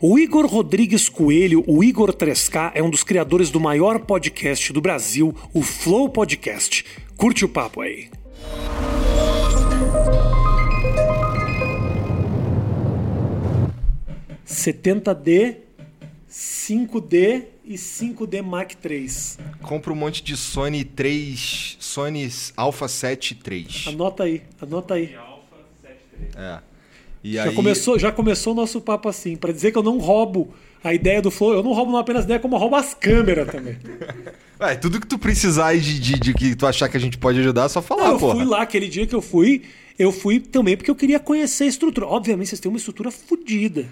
O Igor Rodrigues Coelho, o Igor 3K, é um dos criadores do maior podcast do Brasil, o Flow Podcast. Curte o papo aí. ...70D, 5D e 5D Mark III. Compra um monte de Sony 3, Sony Alpha 7 III. Anota aí, anota aí. É. E Já aí, começou, já começou o nosso papo assim, pra dizer que eu não roubo a ideia do Flow, eu não roubo não apenas a ideia, como eu roubo as câmeras também. Ué, tudo que tu precisar de, de, de que tu achar que a gente pode ajudar, é só falar, Não, eu porra. fui lá aquele dia que eu fui, eu fui também porque eu queria conhecer a estrutura. Obviamente vocês têm uma estrutura fodida.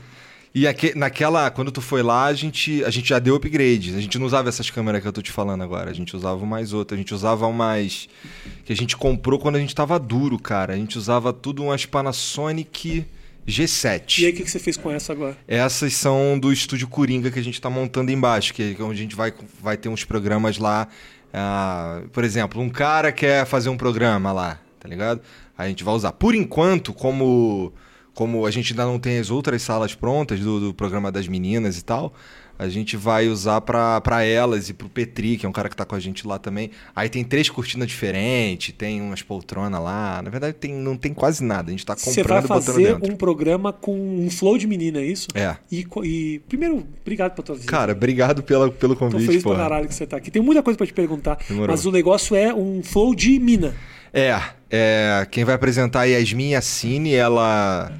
E aque- naquela, quando tu foi lá, a gente, a gente já deu upgrade. A gente não usava essas câmeras que eu tô te falando agora. A gente usava umas outras. A gente usava umas que a gente comprou quando a gente tava duro, cara. A gente usava tudo umas Panasonic G7. E aí o que que você fez com essa agora? Essas são do estúdio Coringa que a gente tá montando embaixo, que é onde a gente vai, vai ter uns programas lá. ah, por exemplo, um cara quer fazer um programa lá, tá ligado? A gente vai usar. Por enquanto, como, como a gente ainda não tem as outras salas prontas do, do programa das meninas e tal, a gente vai usar pra, pra elas e pro Petri, que é um cara que tá com a gente lá também. Aí tem três cortinas diferentes, tem umas poltronas lá. Na verdade, tem, não tem quase nada. A gente tá comprando Você vai fazer um programa com um flow de menina, é isso? É. E, e primeiro, obrigado pela tua visita. Cara, obrigado pela, pelo Tô convite, feliz pô. pra caralho que você tá aqui. Tem muita coisa pra te perguntar, Demorou. mas o negócio é um flow de mina. É, é, quem vai apresentar é a Yasmin Yassine, ela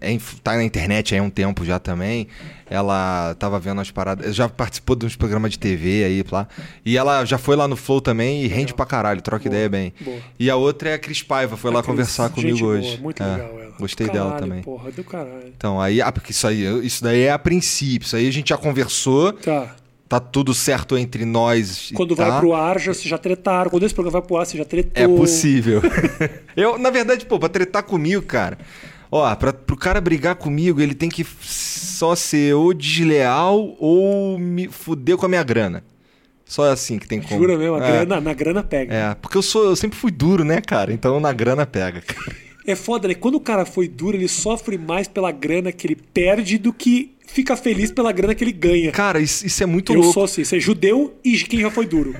é, tá na internet aí há um tempo já também. Ela tava vendo as paradas, já participou de uns programas de TV aí lá. E ela já foi lá no Flow também e rende pra caralho, troca ideia bem. boa. E a outra é a Cris Paiva, foi lá A Cris, conversar comigo boa, hoje. Muito É, legal ela. Gostei Caralho, dela também. Porra, do caralho. Então, aí, ah, porque isso aí, isso daí é a princípio, isso aí a gente já conversou, Tá. tá tudo certo entre nós. Quando tá. vai pro ar, já, já tretaram. Quando esse programa vai pro ar, você já tretou. É possível. eu, na verdade, pô, pra tretar comigo, cara. Ó, pra, pro cara brigar comigo, ele tem que só ser ou desleal ou me fuder com a minha grana. Só é assim que tem como. Jura mesmo, a é, grana, na grana pega. É, porque eu sou, eu sempre fui duro, né, cara? Então na grana pega. É foda, né? Quando o cara foi duro, ele sofre mais pela grana que ele perde do que fica feliz pela grana que ele ganha. Cara, isso, isso é muito Eu louco. sou assim, você é judeu e quem já foi duro.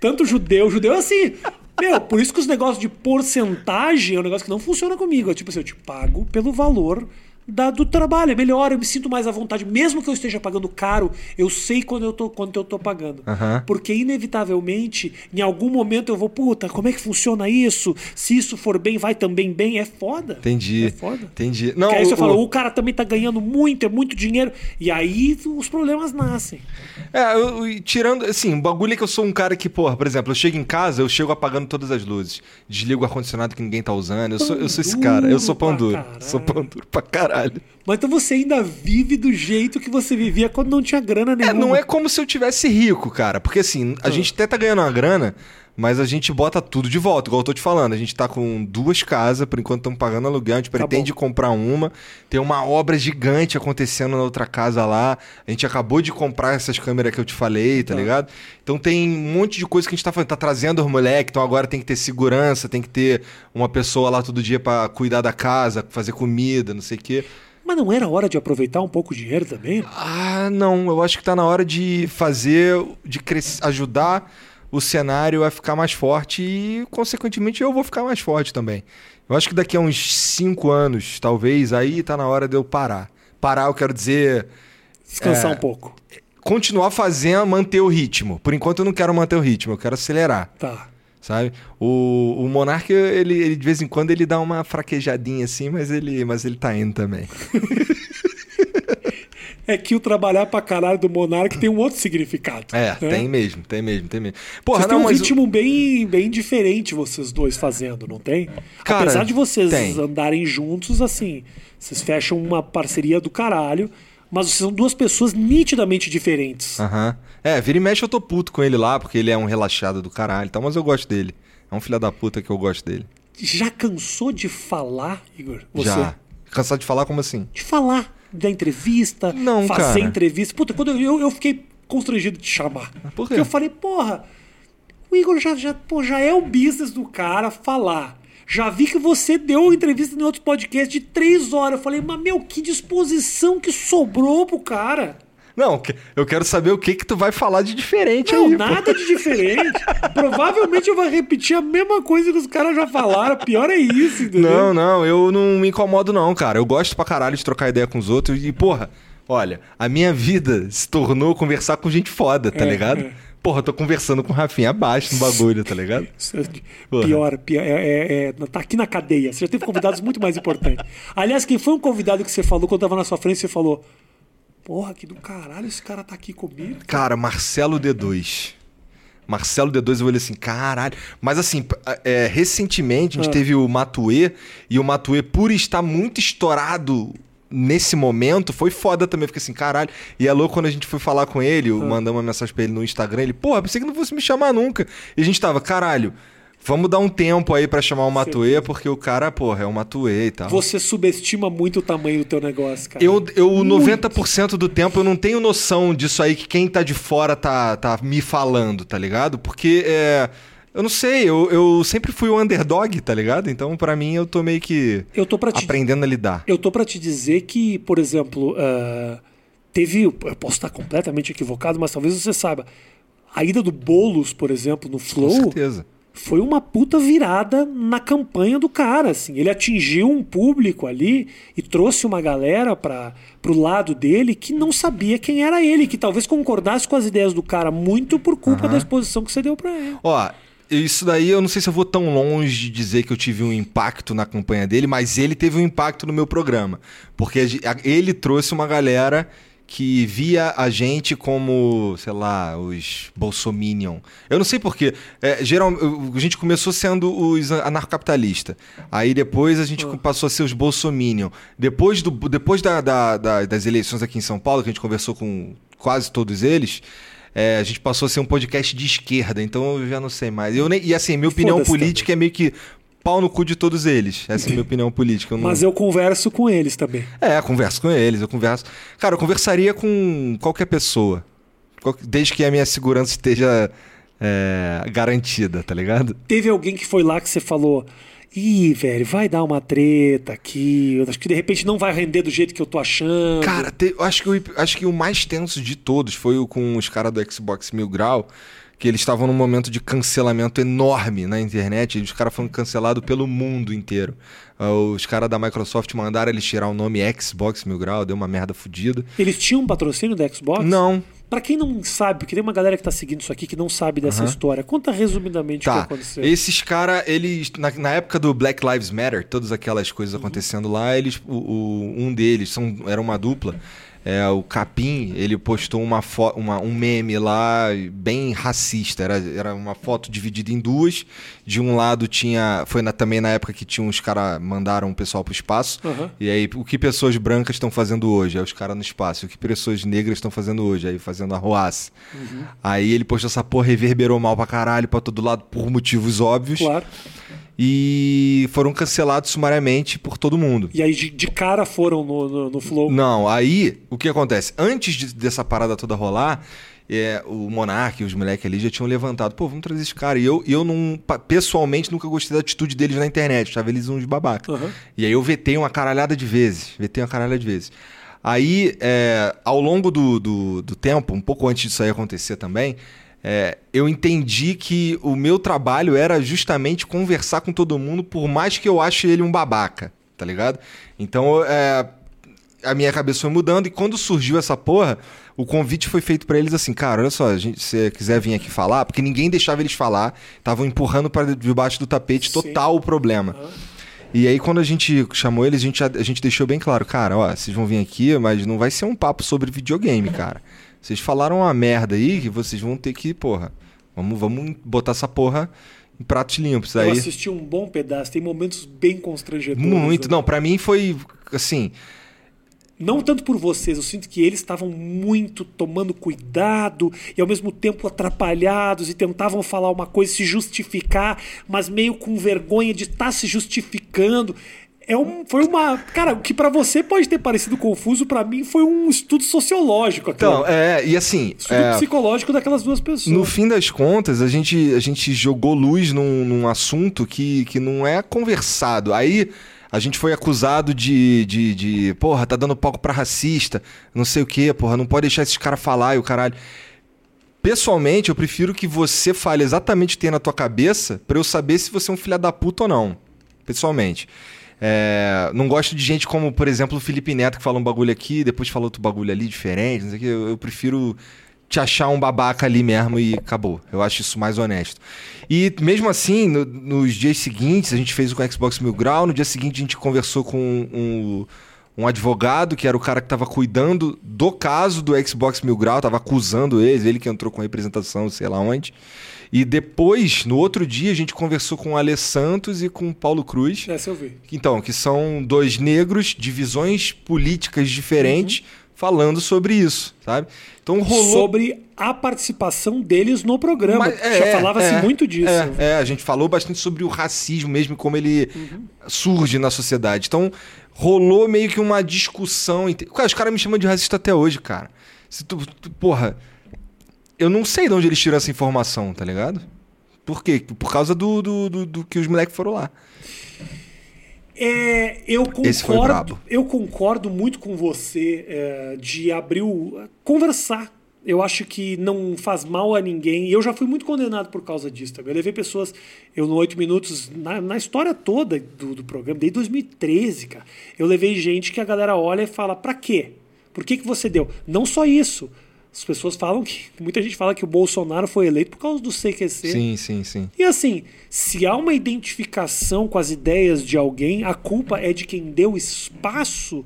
Tanto judeu, judeu é assim. Meu, por isso que os negócios de porcentagem é um negócio que não funciona comigo. É tipo assim, eu te pago pelo valor da- do trabalho. É melhor, eu me sinto mais à vontade. Mesmo que eu esteja pagando caro, eu sei quando eu tô, quanto eu tô pagando. Aham. Porque, inevitavelmente, em algum momento eu vou, puta, como é que funciona isso? Se isso for bem, vai também bem. É foda. Entendi. É foda. Entendi. Não, Porque aí você o- fala, o- o cara também tá ganhando muito, é muito dinheiro. E aí os problemas nascem. É, eu, eu- tirando, assim, o bagulho é que eu sou um cara que, porra, por exemplo, eu chego em casa, eu chego apagando todas as luzes. Desligo o ar-condicionado que ninguém tá usando. Eu sou, eu sou esse cara. Eu sou pão duro. Sou pão duro pra caralho. Mas então você ainda vive do jeito que você vivia quando não tinha grana É, nenhuma. não é como se eu tivesse rico, cara. Porque assim, a gente até tá ganhando uma grana, mas a gente bota tudo de volta, igual eu tô te falando. A gente tá com duas casas, por enquanto estamos pagando aluguel, a gente pretende comprar uma. Tem uma obra gigante acontecendo na outra casa lá. A gente acabou de comprar essas câmeras que eu te falei, tá, Tá. ligado? Então tem um monte de coisa que a gente tá fazendo. Tá trazendo os moleques, então agora tem que ter segurança, tem que ter uma pessoa lá todo dia pra cuidar da casa, fazer comida, não sei o quê. Mas não era hora de aproveitar um pouco o dinheiro também? Ah, não. Eu acho que tá na hora de fazer, de cres- ajudar o cenário a ficar mais forte e, consequentemente, eu vou ficar mais forte também. Eu acho que daqui a uns cinco anos, talvez, aí tá na hora de eu parar. Parar, eu quero dizer, Descansar É. um pouco. continuar fazendo, manter o ritmo. Por enquanto eu não quero manter o ritmo, eu quero acelerar, Tá. sabe? O, o Monark, ele, ele, de vez em quando, ele dá uma fraquejadinha assim, mas ele, mas ele tá indo também. É que o trabalhar pra caralho do Monark tem um outro significado. É, né? tem mesmo, tem mesmo, tem mesmo. Porra, Vocês têm não, um mas o- ritmo bem, bem diferente, vocês dois fazendo, não tem? Cara, Apesar de vocês tem. andarem juntos, assim, vocês fecham uma parceria do caralho, mas vocês são duas pessoas nitidamente diferentes. Aham. É, vira e mexe eu tô puto com ele lá, porque ele é um relaxado do caralho e tal, mas eu gosto dele. É um filho da puta que eu gosto dele. Já cansou de falar, Igor? Você? Já. Cansado de falar como assim? De falar, da entrevista, Não, fazer cara. entrevista. Puta, quando eu, eu, fiquei constrangido de te chamar. por quê? Porque eu falei, porra, o Igor já, já, pô, já é o business do cara falar. Já vi que você deu entrevista em outros podcasts de três horas. Eu falei, mas meu, que disposição que sobrou pro cara. Não, eu quero saber o que que tu vai falar de diferente Não, aí. pô. nada de diferente. Provavelmente eu vou repetir a mesma coisa que os caras já falaram. Pior é isso, entendeu? Não, não, eu não me incomodo não, cara. Eu gosto pra caralho de trocar ideia com os outros e, porra, olha, a minha vida se tornou conversar com gente foda, tá É, ligado? é. Porra, eu tô conversando com o Rafinha abaixo no bagulho, tá ligado? É. Pior, pior é, é- é- tá aqui na cadeia. Você já teve convidados muito mais importantes. Aliás, quem foi um convidado que você falou quando tava na sua frente, você falou: Porra, que do caralho esse cara tá aqui comigo. Cara, Marcelo D2. Marcelo D2, eu olhei assim, caralho. Mas assim, é, recentemente a gente Ah. teve o Matue, e o Matue, por estar muito estourado nesse momento, foi foda também. Fiquei assim, caralho. E é louco quando a gente foi falar com ele, eu mandei uma mensagem pra ele no Instagram, ele, porra, pensei que não fosse me chamar nunca. E a gente tava, caralho, vamos dar um tempo aí pra chamar o Matue, porque o cara, porra, é o Matue e tal. Você subestima muito o tamanho do teu negócio, cara. Eu, eu Muito. 90% do tempo, eu não tenho noção disso aí que quem tá de fora tá, tá me falando, tá ligado? Porque é. Eu não sei, eu, eu sempre fui o underdog, tá ligado? Então, pra mim, eu tô meio que Eu tô pra te aprendendo a lidar. Eu tô pra te dizer que, por exemplo, ah, teve. Eu posso estar completamente equivocado, mas talvez você saiba. A ida do Boulos, por exemplo, no Com Flow, certeza. Foi uma puta virada na campanha do cara, assim. Ele atingiu um público ali e trouxe uma galera para pro lado dele que não sabia quem era ele, que talvez concordasse com as ideias do cara muito por culpa da exposição que você deu pra ele. Ó, isso daí eu não sei se eu vou tão longe de dizer que eu tive um impacto na campanha dele, mas ele teve um impacto no meu programa. Porque ele trouxe uma galera que via a gente como, sei lá, os Bolsominion. Eu não sei porquê. É, geral, a gente começou sendo os anarcocapitalistas. Aí depois a gente passou a ser os Bolsominion. Depois, do, depois da- da- da- das eleições aqui em São Paulo, que a gente conversou com quase todos eles, é, a gente passou a ser um podcast de esquerda, então eu já não sei mais. Eu nem, e assim, minha opinião política é meio que pau no cu de todos eles. Essa é a minha opinião política. Eu não... Mas eu converso com eles também. É, eu converso com eles, eu converso. Cara, eu conversaria com qualquer pessoa. Desde que a minha segurança esteja é, garantida, tá ligado? Teve alguém que foi lá que você falou. Ih, velho, vai dar uma treta aqui. Eu acho que de repente não vai render do jeito que eu tô achando. Cara, te- eu acho que, o, acho que o mais tenso de todos foi o com os caras do Xbox Mil Grau, que eles estavam num momento de cancelamento enorme na internet, e os caras foram cancelados pelo mundo inteiro. Ah, Os caras da Microsoft mandaram eles tirar o nome Xbox Mil Grau, deu uma merda fodida. Eles tinham um patrocínio da Xbox? Não, Pra quem não sabe, porque tem uma galera que tá seguindo isso aqui que não sabe dessa história, conta resumidamente o que Tá, aconteceu. esses caras, eles, na, na época do Black Lives Matter, todas aquelas coisas acontecendo lá, eles, o, o- um deles, são, era uma dupla, é, o Capim, ele postou uma, uma um meme lá bem racista, era, era uma foto dividida em duas, de um lado tinha, foi na- também na época que tinha uns caras, mandaram o pessoal pro espaço, Aham. e aí o que pessoas brancas estão fazendo hoje? Aí os caras no espaço, o que pessoas negras estão fazendo hoje? Aí fazendo arruaça. Aí ele postou essa porra, reverberou mal pra caralho, pra todo lado, por motivos óbvios. Claro. E foram cancelados sumariamente por todo mundo. E aí de, de cara foram no, no, no Flow. Não, aí o que acontece? Antes de- dessa parada toda rolar, é, o Monark e os moleques ali já tinham levantado, pô, vamos trazer esse cara. E eu, eu não, pessoalmente, nunca gostei da atitude deles na internet, achava eles uns babaca. Aham. E aí eu vetei uma caralhada de vezes, vetei uma caralhada de vezes. Aí, é, ao longo do, do, do tempo, um pouco antes disso aí acontecer também, é, eu entendi que o meu trabalho era justamente conversar com todo mundo, por mais que eu ache ele um babaca, tá ligado? Então, é, a minha cabeça foi mudando e quando surgiu essa porra, o convite foi feito pra eles assim, cara, olha só, a gente, se você quiser vir aqui falar, porque ninguém deixava eles falar, estavam empurrando para debaixo do tapete Sim. total o problema. E aí, quando a gente chamou eles, a gente, a gente deixou bem claro, cara, ó, vocês vão vir aqui, mas não vai ser um papo sobre videogame, cara. Vocês falaram uma merda aí que vocês vão ter que, porra, vamos, vamos botar essa porra em pratos limpos. Eu Aí, assisti um bom pedaço, tem momentos bem constrangedores. muito, né? não, pra mim foi, assim, Não tanto por vocês, eu sinto que eles estavam muito tomando cuidado e ao mesmo tempo atrapalhados e tentavam falar uma coisa, se justificar, mas meio com vergonha de estar se justificando. É um, foi uma. Cara, o que pra você pode ter parecido confuso, pra mim foi um estudo sociológico. Então, é, e assim. estudo é, psicológico daquelas duas pessoas. No fim das contas, a gente, a gente jogou luz num, num assunto que, que não é conversado. Aí a gente foi acusado de, de, de, porra, tá dando palco pra racista, não sei o quê, porra, não pode deixar esses caras falar e o caralho. Pessoalmente, eu prefiro que você fale exatamente o que tem na tua cabeça pra eu saber se você é um filho da puta ou não. Pessoalmente. É, não gosto de gente como, por exemplo, o Felipe Neto, que fala um bagulho aqui, depois fala outro bagulho ali diferente, não sei o quê. Eu, eu prefiro te achar um babaca ali mesmo e acabou. Eu acho isso mais honesto. E mesmo assim, no- nos dias seguintes, a gente fez com o Xbox Mil Grau, no dia seguinte a gente conversou com um, um advogado, que era o cara que estava cuidando do caso do Xbox Mil Grau, estava acusando eles, ele que entrou com representação, sei lá onde. E depois, no outro dia, a gente conversou com o Ale Santos e com o Paulo Cruz. Essa eu vi. Então, que são dois negros de visões políticas diferentes falando sobre isso, sabe? Então rolou. Sobre a participação deles no programa. Mas- é, Já falava-se é, muito disso. É, é, a gente falou bastante sobre o racismo mesmo, como ele surge na sociedade. Então, rolou meio que uma discussão. Cara, os caras me chamam de racista até hoje, cara. Se tu, tu- porra, eu não sei de onde eles tiram essa informação, tá ligado? Por quê? Por causa do, do, do- do que os moleques foram lá. É, eu concordo. Eu concordo muito com você é, de abrir o. conversar. Eu acho que não faz mal a ninguém. E eu já fui muito condenado por causa disso também. Eu levei pessoas, eu no 8 minutos, na, na história toda do, do programa, desde 2013, cara. Eu levei gente que a galera olha e fala: pra quê? Por que, que você deu? Não só isso. As pessoas falam que. Muita gente fala que o Bolsonaro foi eleito por causa do CQC. Sim, sim, sim. E assim, se há uma identificação com as ideias de alguém, a culpa é de quem deu espaço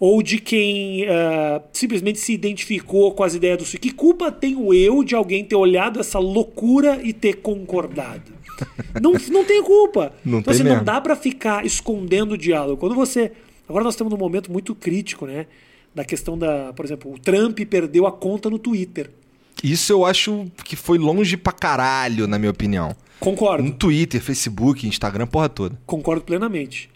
ou de quem ah, simplesmente se identificou com as ideias do suicídio. Que culpa tem o eu de alguém ter olhado essa loucura e ter concordado? Não, não tem culpa. Não então, tem assim, não mesmo. dá pra ficar escondendo o diálogo. Quando você. Agora nós estamos num momento muito crítico, né? Da questão da. Por exemplo, o Trump perdeu a conta no Twitter. Isso eu acho que foi longe pra caralho, na minha opinião. Concordo. No Twitter, Facebook, Instagram, porra toda. Concordo plenamente.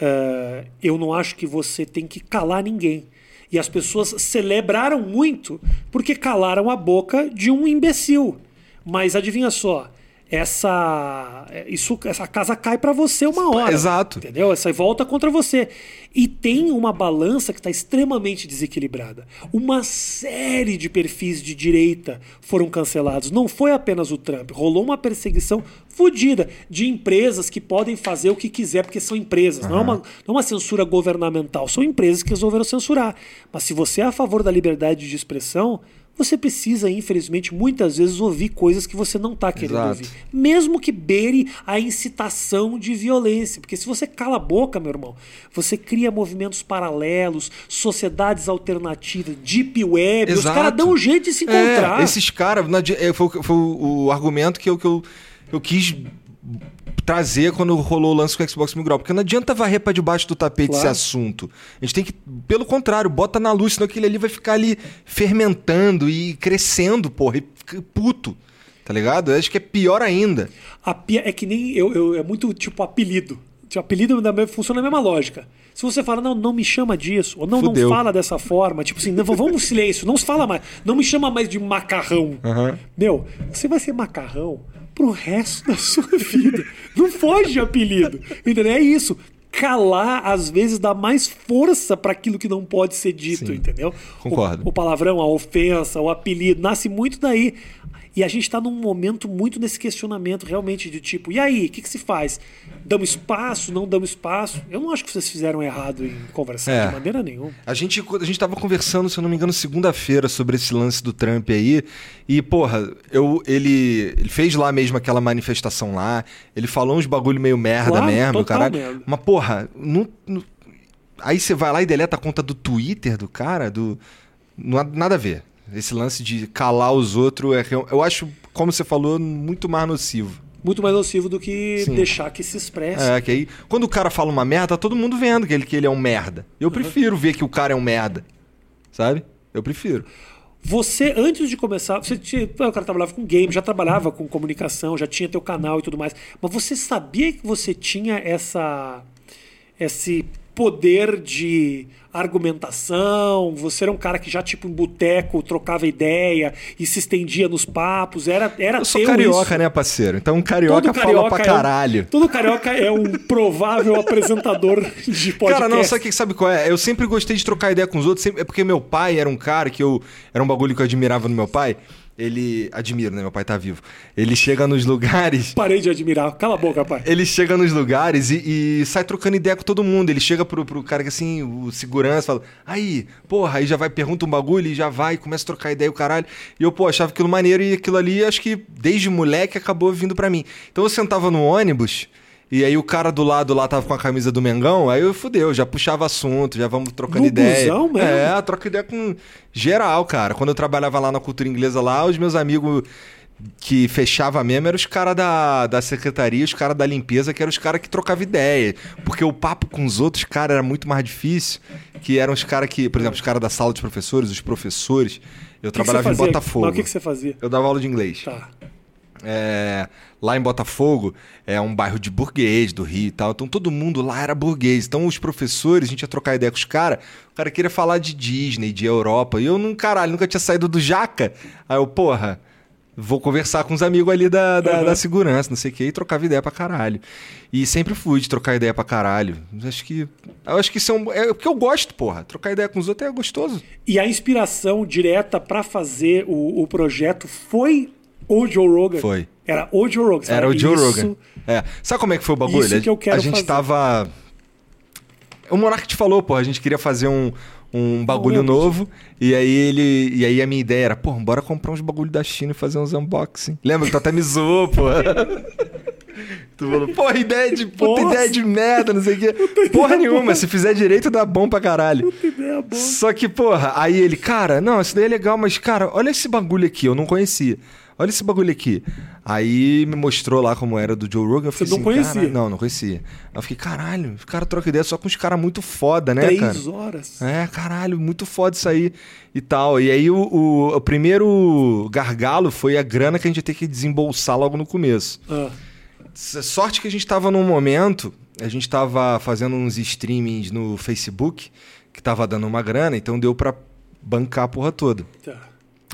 Eh, eu não acho que você tem que calar ninguém. E as pessoas celebraram muito porque calaram a boca de um imbecil. Mas adivinha só, essa isso essa casa cai pra você uma hora. Exato. Entendeu? Essa volta contra você. E tem uma balança que está extremamente desequilibrada. Uma série de perfis de direita foram cancelados. Não foi apenas o Trump. Rolou uma perseguição fodida de empresas que podem fazer o que quiser, porque são empresas. Não, é uma, não é uma censura governamental. São empresas que resolveram censurar. Mas se você é a favor da liberdade de expressão, você precisa, infelizmente, muitas vezes ouvir coisas que você não está querendo Exato. ouvir mesmo que beire a incitação de violência. Porque se você cala a boca, meu irmão, você cria movimentos paralelos, sociedades alternativas, deep web, os Exato. caras dão um jeito de se encontrar. É, esses caras, é, foi, o- foi o argumento que eu, que eu, eu quis trazer quando rolou o lance com o Xbox Mil Grau. Porque não adianta varrer pra debaixo do tapete Claro. esse assunto. A gente tem que, pelo contrário, bota na luz, senão aquele ali vai ficar ali fermentando e crescendo, porra, e puto. Tá ligado? Eu acho que é pior ainda. A pia é que nem eu, eu- é muito tipo apelido. Tipo, apelido da funciona a mesma lógica. Se você fala, não, não me chama disso, ou não, Fudeu. não fala dessa forma, tipo assim, não, vamos no silêncio, não se fala mais, não me chama mais de macarrão. Meu, você vai ser macarrão pro resto da sua vida. Não foge de apelido. Entendeu? É isso. Calar, às vezes, dá mais força para aquilo que não pode ser dito, Sim. entendeu? Concordo. O, o palavrão, a ofensa, o apelido, nasce muito daí. E a gente está num momento muito nesse questionamento, realmente, de tipo, e aí, o que, que se faz? Damos espaço, não damos espaço? Eu não acho que vocês fizeram errado em conversar É. de maneira nenhuma. A gente, a gente tava conversando, se eu não me engano, segunda-feira sobre esse lance do Trump aí. E, porra, eu, ele, ele fez lá mesmo aquela manifestação lá. Ele falou uns bagulho meio merda Claro, mesmo, caralho. merda. Mas, porra, não, não- aí você vai lá e deleta a conta do Twitter do cara, do. Não nada a ver. Esse lance de calar os outros, é, eu acho, como você falou, muito mais nocivo. Muito mais nocivo do que Sim. deixar que se expresse. É, que aí, quando o cara fala uma merda, tá todo mundo vendo que ele, que ele é um merda. Eu prefiro ver que o cara é um merda. Sabe? Eu prefiro. Você, antes de começar, você tinha, o cara trabalhava com game, já trabalhava com comunicação, já tinha teu canal e tudo mais. Mas você sabia que você tinha essa esse poder de argumentação, você era um cara que já, tipo, em boteco, trocava ideia e se estendia nos papos, era, era Eu sou carioca, isso. né, parceiro? Então um carioca, fala pra é um- caralho. todo carioca é um provável apresentador de podcast. Cara, não, sabe, que- sabe qual é? Eu sempre gostei de trocar ideia com os outros, sempre- é porque meu pai era um cara que eu. Era um bagulho que eu admirava no meu pai. Ele. Admiro, né? Meu pai tá vivo. Ele chega nos lugares. Parei de admirar. Cala a boca, pai. Ele chega nos lugares e, e sai trocando ideia com todo mundo. Ele chega pro, pro cara que assim, o segurança, fala: Aí, porra, aí já vai, pergunta um bagulho e já vai, começa a trocar ideia o caralho. E eu, pô, achava aquilo maneiro e aquilo ali, acho que desde moleque acabou vindo pra mim. Então eu sentava no ônibus. E aí o cara do lado lá tava com a camisa do Mengão, aí eu fudeu, já puxava assunto, já vamos trocando No ideia. busão mesmo? É, troca ideia com geral, cara. Quando eu trabalhava lá na cultura inglesa lá, os meus amigos que fechava mesmo eram os caras da, da secretaria, os caras da limpeza, que eram os caras que trocavam ideia. Porque o papo com os outros caras era muito mais difícil, que eram os caras que, por exemplo, os caras da sala de professores, os professores. Eu que que trabalhava você em? Botafogo. Mas o que, que você fazia? Eu dava aula de inglês. Tá. É, lá em Botafogo é um bairro de burguês do Rio e tal. Então todo mundo lá era burguês. Então os professores, a gente ia trocar ideia com os caras. O cara queria falar de Disney, de Europa. E eu, não, caralho, nunca tinha saído do Jaca. Aí eu, porra, vou conversar com os amigos ali da, da, Uhum. da segurança, não sei o que, e trocava ideia pra caralho. E sempre fui de trocar ideia pra caralho. Acho que. Eu acho que isso é um. É porque eu gosto, porra. Trocar ideia com os outros é gostoso. E a inspiração direta pra fazer o, o projeto foi o Joe Rogan? Foi. Era o Joe Rogan. Era o? Joe Isso- Rogan. É. Sabe como é que foi o bagulho? Isso que eu quero a gente fazer. tava. O Monark te falou, pô, a gente queria fazer um, um bagulho novo. E aí ele. E aí a minha ideia era, pô, bora comprar uns bagulho da China e fazer uns unboxing. Lembra que tu até me zoou, pô. Tu falou, porra, ideia de. Puta Nossa. ideia de merda, não sei o quê. Porra nenhuma, se fizer direito dá bom pra caralho. Que ideia boa. Só que, porra, aí ele, cara, não, isso daí é legal, mas, cara, olha esse bagulho aqui, eu não conhecia. Olha esse bagulho aqui. Aí me mostrou lá como era do Joe Rogan. Eu fiquei Você não assim, conhecia? "Caralho." Não, não conhecia. Aí eu fiquei, caralho, os caras trocam ideia só com os caras muito foda, né, Três cara? horas. É, caralho, muito foda isso aí e tal. E aí o, o, o primeiro gargalo foi a grana que a gente ia ter que desembolsar logo no começo. Ah, Sorte que a gente tava num momento, a gente tava fazendo uns streamings no Facebook, que tava dando uma grana, então deu pra bancar a porra toda. tá.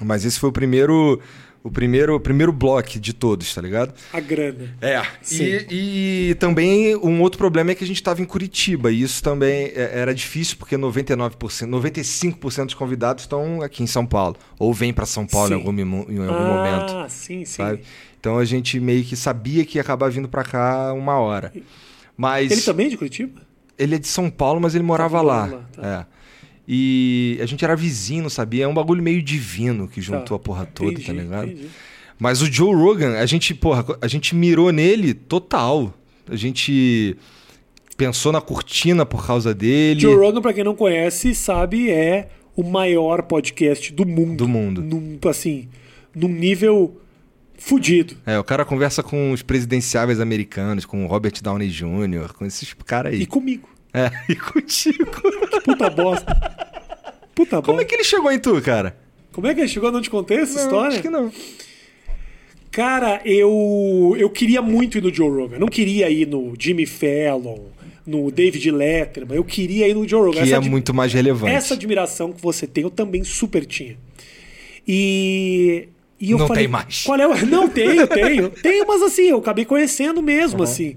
Mas esse foi o primeiro. O primeiro, o primeiro bloco de todos, tá ligado? A grana. É. E, e também um outro problema é que a gente estava em Curitiba. E isso também é- era difícil, porque 99%, 95% dos convidados estão aqui em São Paulo. Ou vêm para São Paulo em algum, em algum ah, momento. sim, sim. Sabe? Então a gente meio que sabia que ia acabar vindo para cá uma hora. Mas Ele também é de Curitiba? ele é de São Paulo, mas ele morava lá. morava lá, tá. É. E a gente era vizinho, sabia? É um bagulho meio divino que juntou Tá. a porra toda, Entendi, tá ligado? entendi. Mas o Joe Rogan, a gente, porra, a gente mirou nele total. A gente pensou na cortina por causa dele. Joe Rogan, pra quem não conhece, sabe, é o maior podcast do mundo. Do mundo. Num, assim, num nível fudido. É, o cara conversa com os presidenciáveis americanos, com o Robert Downey Jr., com esses caras aí. E comigo. É, e contigo. Puta bosta. Puta Como é bosta. que ele chegou em tu, cara? Como é que ele chegou? Não te contei essa Não, história? Acho que não. Cara, eu, eu queria muito ir no Joe Rogan. Eu não queria ir no Jimmy Fallon, no David Letterman. Eu queria ir no Joe Rogan. Que é ad- muito mais relevante. Essa admiração que você tem, eu também super tinha. E. e eu Não falei, tem mais. Qual é o... Não tenho, tenho. Tenho, mas assim, eu acabei conhecendo mesmo, assim.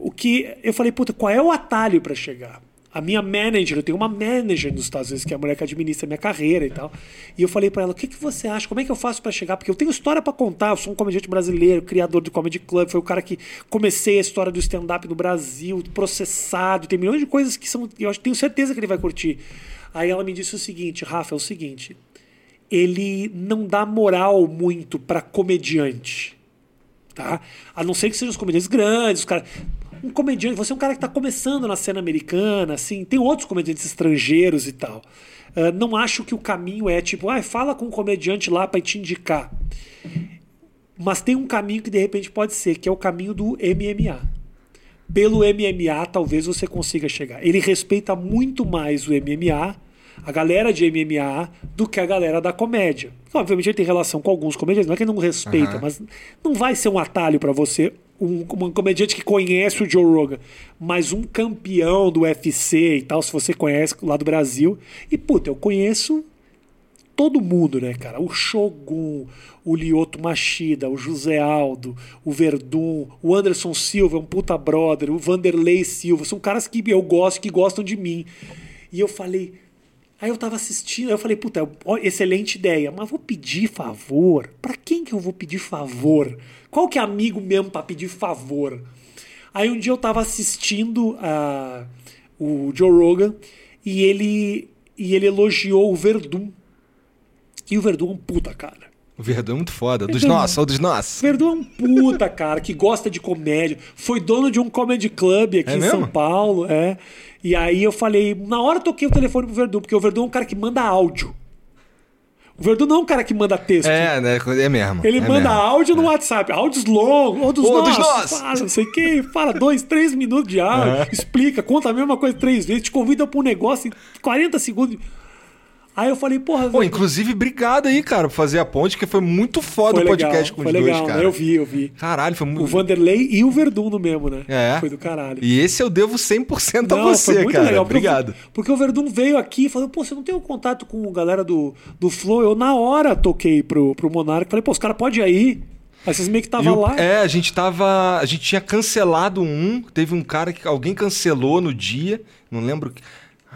O que. Eu falei, puta, qual é o atalho pra chegar? A minha manager, eu tenho uma manager nos Estados Unidos, que é a mulher que administra minha carreira e tal. E eu falei pra ela: o que, que você acha? Como é que eu faço pra chegar? Porque eu tenho história pra contar. Eu sou um comediante brasileiro, criador do Comedy Club. Foi o cara que comecei a história do stand-up no Brasil, processado. Tem milhões de coisas que são. Eu tenho certeza que ele vai curtir. Aí ela me disse o seguinte: Rafa, é o seguinte. Ele não dá moral muito pra comediante tá? A não ser que sejam os comediantes grandes, os cara... Um comediante, você é um cara que está começando na cena americana, assim, tem outros comediantes estrangeiros e tal. Ah, não acho que o caminho é tipo, ah, fala com um comediante lá para te indicar. Mas tem um caminho que de repente pode ser, que é o caminho do MMA. Pelo MMA, talvez você consiga chegar. Ele respeita muito mais o MMA, a galera de MMA, do que a galera da comédia. Obviamente ele tem relação com alguns comediantes, não é que ele não respeita, Aham. mas não vai ser um atalho para você um, um comediante que conhece o Joe Rogan, mas um campeão do UFC e tal, se você conhece lá do Brasil. E, puta, eu conheço todo mundo, né, cara? O Shogun, o Lioto Machida, o José Aldo, o Verdun, o Anderson Silva, um puta brother, o Vanderlei Silva, são caras que eu gosto, que gostam de mim. E eu falei, Aí eu tava assistindo, aí eu falei, puta, ó, excelente ideia, mas vou pedir favor? Pra quem que eu vou pedir favor? Qual que é amigo mesmo pra pedir favor? Aí um dia eu tava assistindo a, o Joe Rogan e ele, e ele elogiou o Verdun. E o Verdun é um puta cara. O Verdun é muito foda. Dos nossos, ou dos nossos. Verdun é um puta cara que gosta de comédia. Foi dono de um comedy club aqui É em mesmo? São Paulo, é. E aí eu falei, na hora eu toquei o telefone pro Verdun, porque o Verdun é um cara que manda áudio. O Verdun não é um cara que manda texto. É, né? É mesmo. Ele é manda mesmo. áudio no WhatsApp, áudios longos, ou dos Ô, dos nossos. fala, não sei o que, fala dois, três minutos de áudio, explica, conta a mesma coisa três vezes, te convida pra um negócio em 40 segundos. Aí eu falei, porra, Pô, inclusive, obrigado aí, cara, por fazer a ponte, que foi muito foda foi o legal, podcast com foi os dois, legal, cara. né? Eu vi, eu vi. Caralho, foi O muito. Vanderlei e o Verdun no mesmo, né? É. Foi do caralho. E esse eu devo 100% a Não, você, foi muito cara. legal, porque o- Obrigado. Porque o Verdun veio aqui e falou, pô, você não tem um contato com a galera do, do Flow? Eu, na hora, toquei pro, pro Monark. Falei, pô, os caras podem ir aí. Aí vocês meio que estavam o- lá. É, a gente tava. A gente tinha cancelado um. Teve um cara que alguém cancelou no dia. Não lembro.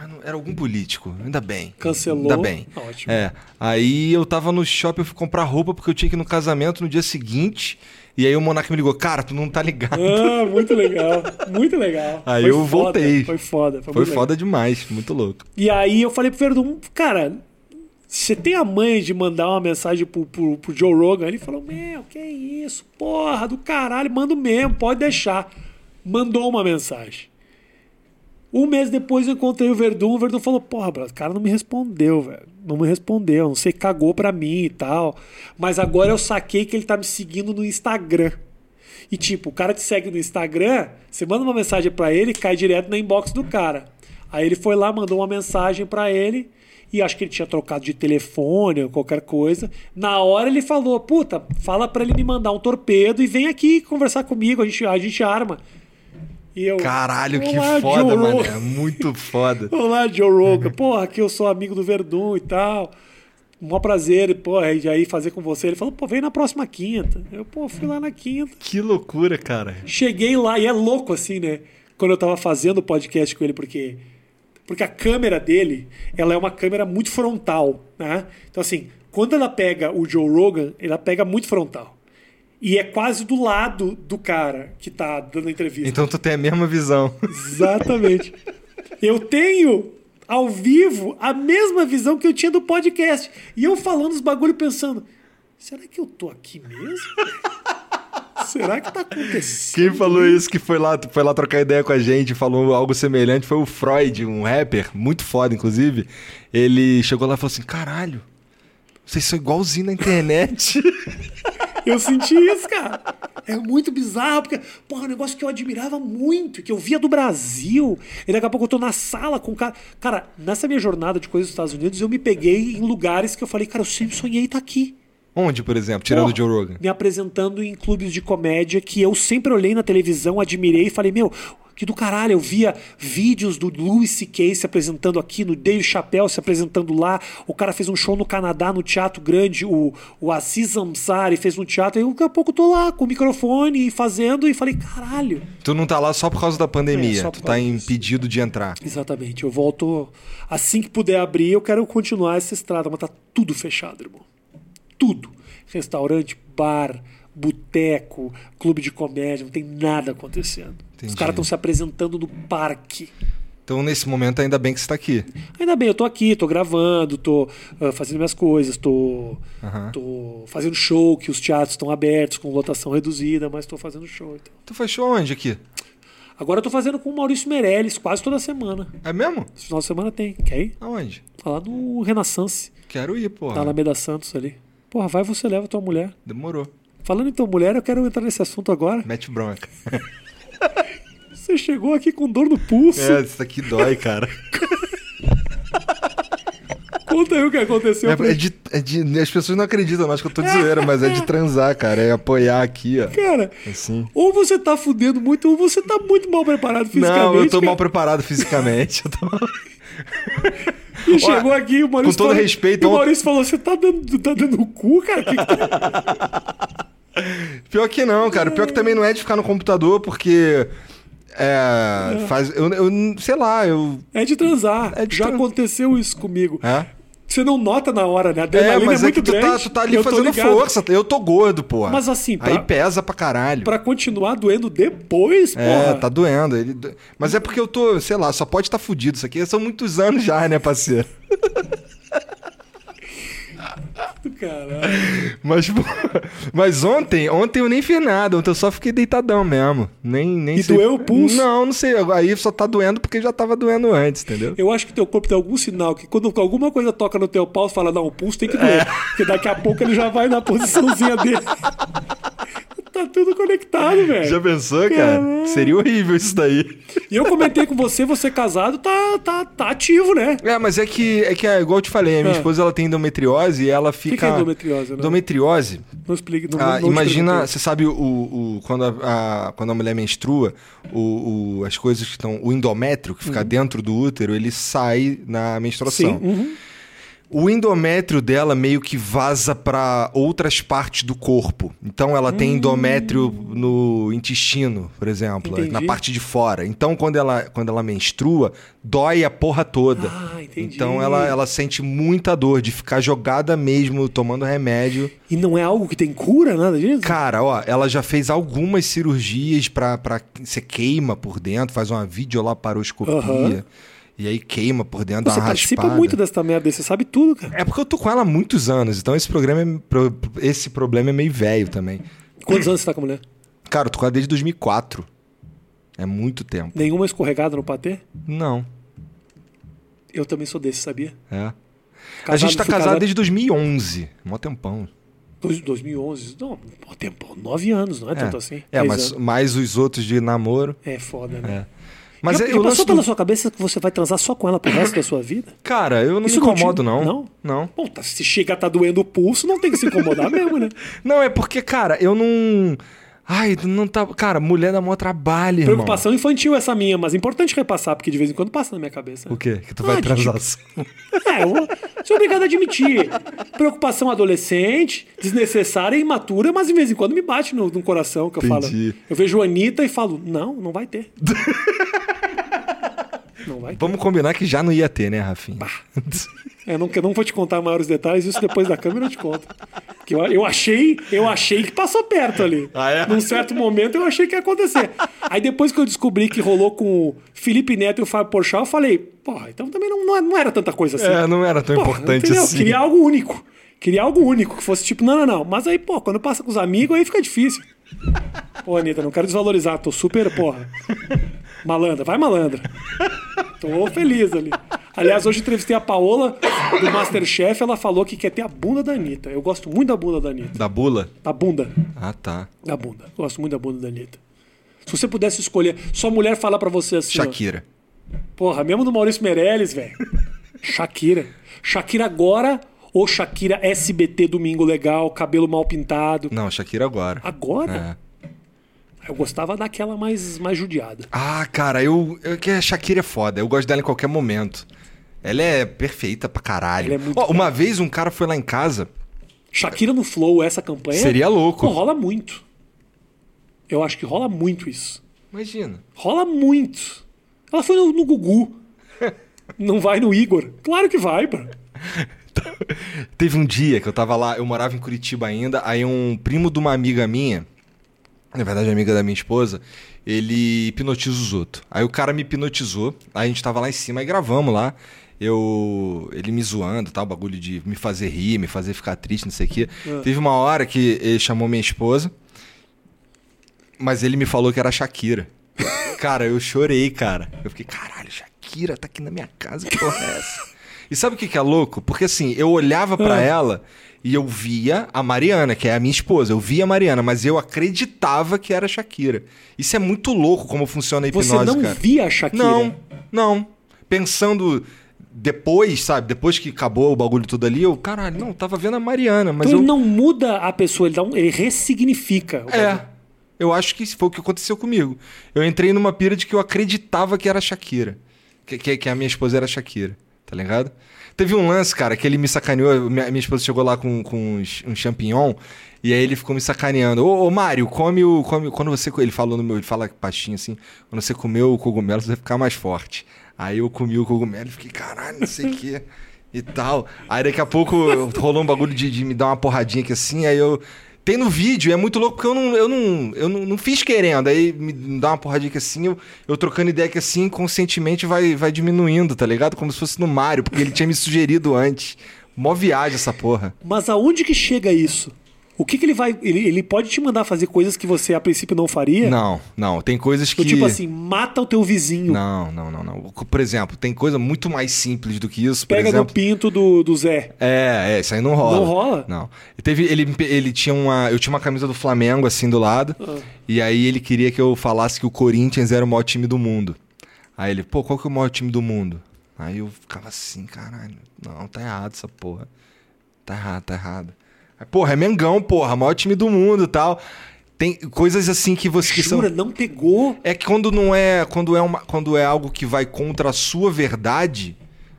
Ah, era algum político. Ainda bem. Cancelou. Ainda bem. Ótimo. É. Aí eu tava no shopping, eu fui comprar roupa porque eu tinha que ir no casamento no dia seguinte. E aí o Monark me ligou, cara, tu não tá ligado. Ah, muito legal. Muito legal. Aí Foi eu foda, voltei. Foi foda. Foi, Foi muito legal. foda demais, muito louco. E aí eu falei pro Verdun, cara, você tem a mãe de mandar uma mensagem pro, pro, pro Joe Rogan? Ele falou, meu, que isso, porra, do caralho, mando mesmo, pode deixar. Mandou uma mensagem. Um mês depois eu encontrei o Verdun, o Verdun falou, porra, o cara não me respondeu, velho. Não me respondeu, não sei, cagou pra mim e tal. Mas agora eu saquei que ele tá me seguindo no Instagram. E tipo, o cara te segue no Instagram, você manda uma mensagem pra ele cai direto na inbox do cara. Aí ele foi lá, mandou uma mensagem pra ele e acho que ele tinha trocado de telefone ou qualquer coisa. Na hora ele falou: "Puta, fala pra ele me mandar um torpedo e vem aqui conversar comigo, a gente a gente arma". E eu Caralho, que foda, Joe mano. Rogan. Muito foda. Olá, Joe Rogan. Porra, que eu sou amigo do Verdun e tal. Um prazer, porra, e aí fazer com você. Ele falou, pô, vem na próxima quinta. Eu, pô, fui lá na quinta. Que loucura, cara. Cheguei lá e é louco assim, né? Quando eu tava fazendo o podcast com ele, porque porque a câmera dele, ela é uma câmera muito frontal, né? Então assim, quando ela pega o Joe Rogan, ela pega muito frontal. E é quase do lado do cara que tá dando a entrevista. Então tu tem a mesma visão. Exatamente. Eu tenho ao vivo a mesma visão que eu tinha do podcast. E eu falando os bagulho pensando, será que eu tô aqui mesmo? será que tá acontecendo? Quem falou isso que foi lá, foi lá trocar ideia com a gente, falou algo semelhante, foi o Freud, um rapper, muito foda, inclusive. Ele chegou lá e falou assim: caralho, vocês são igualzinho na internet. Eu senti isso, cara. É muito bizarro, porque, porra, é um negócio que eu admirava muito, que eu via do Brasil. E daqui a pouco eu tô na sala com o cara. Cara, nessa minha jornada de coisas dos Estados Unidos, eu me peguei em lugares que eu falei, cara, eu sempre sonhei estar aqui. Onde, por exemplo? Tirando o Porra, Joe Rogan. Me apresentando em clubes de comédia que eu sempre olhei na televisão, admirei e falei, meu, que do caralho, eu via vídeos do Louis C.K. se apresentando aqui, no Dave Chappelle se apresentando lá, o cara fez um show no Canadá, no Teatro Grande, o, o Aziz Ansari fez um teatro, e daqui a pouco eu tô lá com o microfone e fazendo, e falei, caralho. Tu não tá lá só por causa da pandemia, É, tu tá impedido de entrar. Exatamente, eu volto, assim que puder abrir, eu quero continuar essa estrada, mas tá tudo fechado, irmão. Tudo. Restaurante, bar, boteco, clube de comédia, não tem nada acontecendo. Os Entendi. caras estão se apresentando no parque. Então, nesse momento, ainda bem que você tá aqui. Ainda bem, eu tô aqui, tô gravando, tô ah, fazendo minhas coisas, Aham. tô fazendo show, que os teatros estão abertos, com lotação reduzida, mas tô fazendo show. Então. Tu fechou onde aqui? Agora eu tô fazendo com o Maurício Meirelles, quase toda semana. É mesmo? Esse final de semana tem. Quer ir? Aonde? Tá lá no Renaissance, Quero ir, na porra. Alameda Santos ali. Porra, vai você leva tua mulher. Demorou. Falando em tua mulher, eu quero entrar nesse assunto agora. Mete bronca. Você chegou aqui com dor no pulso. É, isso aqui dói, cara. Conta aí o que aconteceu. É, pra- é de, é de- As pessoas não acreditam, acho que eu tô de zoeira, mas é de transar, cara. É apoiar aqui, ó. Cara, Assim. ou você tá fudendo muito, ou você tá muito mal preparado fisicamente. Não, eu tô cara. mal preparado fisicamente. Eu tô- E chegou aqui, o Maurício. com todo falou- respeito, e O Maurício falou: Você tá dando, tá dando o cu, cara? Que que tá- Pior que não, cara. Pior que também não é de ficar no computador, porque. É. Faz. Eu, eu sei lá, eu. É de transar. É de Já tran- aconteceu isso comigo. É? Você não nota na hora, né? A É, adrenalina mas é, muito que tu tá, grande. tu tá ali fazendo força. Eu tô gordo, porra. Mas assim, pra- Aí pesa pra caralho. Pra continuar doendo depois, É, porra. tá doendo. Ele... Mas é porque eu tô, sei lá, só pode estar fudido. Isso aqui são muitos anos já, né, parceiro? Caralho. Mas, pô, mas ontem, ontem eu nem fiz nada. Ontem eu só fiquei deitadão mesmo. Nem, nem E sei- doeu o pulso? Não, não sei. Aí só tá doendo porque já tava doendo antes, entendeu? Eu acho que teu corpo tem algum sinal que quando alguma coisa toca no teu pau, você fala, não, o pulso tem que doer. É. Porque daqui a pouco ele já vai na posiçãozinha dele. tá tudo conectado, velho. Já pensou, cara? Seria horrível isso daí. E eu comentei com você, você casado, tá, tá, tá ativo, né? É, mas é que, é que é igual eu te falei, a minha Ah. esposa ela tem endometriose e ela fica. que é endometriose, né? Endometriose. Não explique. Não, Ah, não imagina, você sabe o, o- quando, a, a- quando a mulher menstrua, o, o- as coisas que estão. O endométrio, que fica dentro do útero, ele sai na menstruação. Sim. uhum. O endométrio dela meio que vaza para outras partes do corpo. Então ela tem endométrio no intestino, por exemplo, Entendi. na parte de fora. Então quando ela, quando ela menstrua, dói a porra toda. Ah, entendi. Então ela, ela sente muita dor de ficar jogada mesmo, tomando remédio. E não é algo que tem cura, nada disso? Cara, ó, ela já fez algumas cirurgias pra você queima por dentro, faz uma videolaparoscopia. Aham. E aí queima por dentro, dá Você uma participa raspada. muito dessa merda, você sabe tudo, cara. É porque eu tô com ela há muitos anos, então esse programa é, esse problema é meio velho também. Quantos anos você tá com a mulher? Cara, eu tô com ela desde 2004. É muito tempo. Nenhuma escorregada no patê? Não, Eu também sou desse, sabia? é. a Casado- gente tá fui casado desde 2011. Mó tempão. Dois- 2011. Não, pô, tempo, nove anos, não é, tanto assim. É, mas anos. mais os outros de namoro. É foda, né? É. Mas já, é, já passou pela do... sua cabeça que você vai transar só com ela pro resto da sua vida? Cara, eu não Isso me não te- incomodo, não. não? Não. Bom, tá, se chega a tá doendo o pulso, não tem que se incomodar mesmo, né? Não, é porque, cara, eu não. Ai, não tá. Cara, mulher dá maior trabalho, irmão. Preocupação infantil essa minha, mas importante repassar, porque de vez em quando passa na minha cabeça. O quê? Que tu Ah, vai transar tipo-. É, eu sou obrigado a admitir. Preocupação adolescente, desnecessária e imatura, mas de vez em quando me bate no, no coração que eu Entendi. falo. Eu vejo a Anitta e falo, não, não vai ter. Não vai ter. Vamos combinar que já não ia ter, né, Rafinha? Eu não, eu não vou te contar maiores detalhes, isso depois da câmera eu te conto. Que eu, eu achei, eu achei que passou perto ali. Ah, é? Num certo momento eu achei que ia acontecer. Aí depois que eu descobri que rolou com o Felipe Neto e o Fábio Porchat, eu falei, porra, então também não, não, não era tanta coisa assim. É, não era tão Porra, importante entendeu? assim. Queria algo único. Queria algo único, que fosse tipo, não, não, não. Mas aí, pô, quando passa com os amigos, aí fica difícil. Pô, Anitta, não quero desvalorizar, tô super, porra. Malandra, vai malandra. Tô feliz ali. Aliás, hoje entrevistei a Paola do Masterchef, ela falou que quer ter a bunda da Anitta. Eu gosto muito da bunda da Anitta. Da bula? Da bunda. Ah, tá. Da bunda. Gosto muito da bunda da Anitta. Se você pudesse escolher, sua mulher falar pra você assim. ó, Shakira. Porra, mesmo do Maurício Meirelles, velho. Shakira. Shakira agora ou Shakira SBT Domingo Legal, cabelo mal pintado? Não, Shakira agora. Agora? É. Eu gostava daquela mais, mais judiada. Ah, cara, eu. eu que a Shakira é foda. Eu gosto dela em qualquer momento. Ela é perfeita pra caralho. É Ó, uma vez um cara foi lá em casa. Shakira no Flow, essa campanha. Seria louco. Pô, rola muito. Eu acho que rola muito isso. Imagina. Rola muito. Ela foi no, no Gugu. Não vai no Igor? Claro que vai, bro. Teve um dia que eu tava lá, eu morava em Curitiba ainda, aí um primo de uma amiga minha, na verdade amiga da minha esposa, ele hipnotiza os outros. Aí o cara me hipnotizou, aí a gente tava lá em cima e gravamos lá. Eu. Ele me zoando, tal, bagulho de me fazer rir, me fazer ficar triste, não sei o quê. Teve uma hora que ele chamou minha esposa, mas ele me falou que era Shakira. cara, eu chorei, cara. Eu fiquei, caralho, Shakira tá aqui na minha casa, que porra é essa? E sabe o que, que é louco? Porque assim, eu olhava pra Ah. ela e eu via a Mariana, que é a minha esposa. Eu via a Mariana, mas eu acreditava que era a Shakira. Isso é muito louco como funciona a hipnose, Você não cara. via a Shakira? Não, não. Pensando depois, sabe, depois que acabou o bagulho tudo ali, eu, caralho, não, tava vendo a Mariana, mas Então eu. ele não muda a pessoa, ele, dá um- ele ressignifica. bagulho. É. Eu acho que foi o que aconteceu comigo. Eu entrei numa pira de que eu acreditava que era a Shakira. Que, que, que a minha esposa era a Shakira, tá ligado? Teve um lance, cara, que ele me sacaneou. Minha, minha esposa chegou lá com, com uns- um champignon. E aí ele ficou me sacaneando. Ô, ô Mário, come o. Come, quando você. Ele falou no meu. Ele fala baixinho assim. Quando você comeu o cogumelo, você vai ficar mais forte. Aí eu comi o cogumelo e fiquei, caralho, não sei o quê. E tal. Aí daqui a pouco rolou um bagulho de, de me dar uma porradinha aqui assim. Aí eu. Tem no vídeo, é muito louco porque eu não, eu não, eu não, não fiz querendo. Aí me dá uma porradinha que assim, eu, eu trocando ideia que assim, conscientemente vai, vai diminuindo, tá ligado? Como se fosse no Mario, porque ele tinha me sugerido antes. Mó viagem essa porra. Mas aonde que chega isso? O que, que ele vai. Ele, ele pode te mandar fazer coisas que você a princípio não faria? Não, não. Tem coisas que. Tipo assim, mata o teu vizinho. Não, não, não, não. Por exemplo, tem coisa muito mais simples do que isso. Por Pega no exemplo. pinto do, do Zé. É, é, isso aí não rola. Não rola? Não. Teve, ele, ele tinha uma. Eu tinha uma camisa do Flamengo assim do lado. Ah. E aí ele queria que eu falasse que o Corinthians era o maior time do mundo. Aí ele, pô, qual que é o maior time do mundo? Aí eu ficava assim, caralho, não, tá errado essa porra. Tá errado, tá errado. Porra, é Mengão, porra, maior time do mundo e tal. Tem coisas assim que você. Que são... Jura, não pegou? É que quando não é. Quando é, uma, quando é algo que vai contra a sua verdade,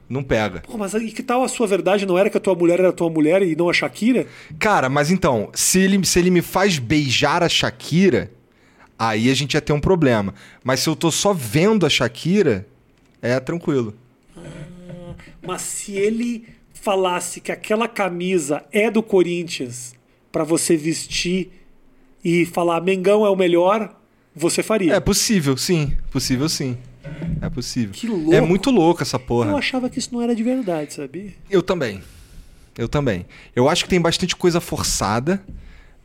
não pega. Pô, mas aí que tal a sua verdade não era que a tua mulher era a tua mulher e não a Shakira? Cara, mas então, se ele, se ele me faz beijar a Shakira, aí a gente ia ter um problema. Mas se eu tô só vendo a Shakira, é tranquilo. Mas se ele falasse que aquela camisa é do Corinthians pra você vestir e falar Mengão é o melhor, você faria. É possível, sim. Possível, sim. É possível. Que louco. É muito louco essa Eu porra. achava que isso não era de verdade, sabia? Eu também. Eu também. Eu acho que tem bastante coisa forçada,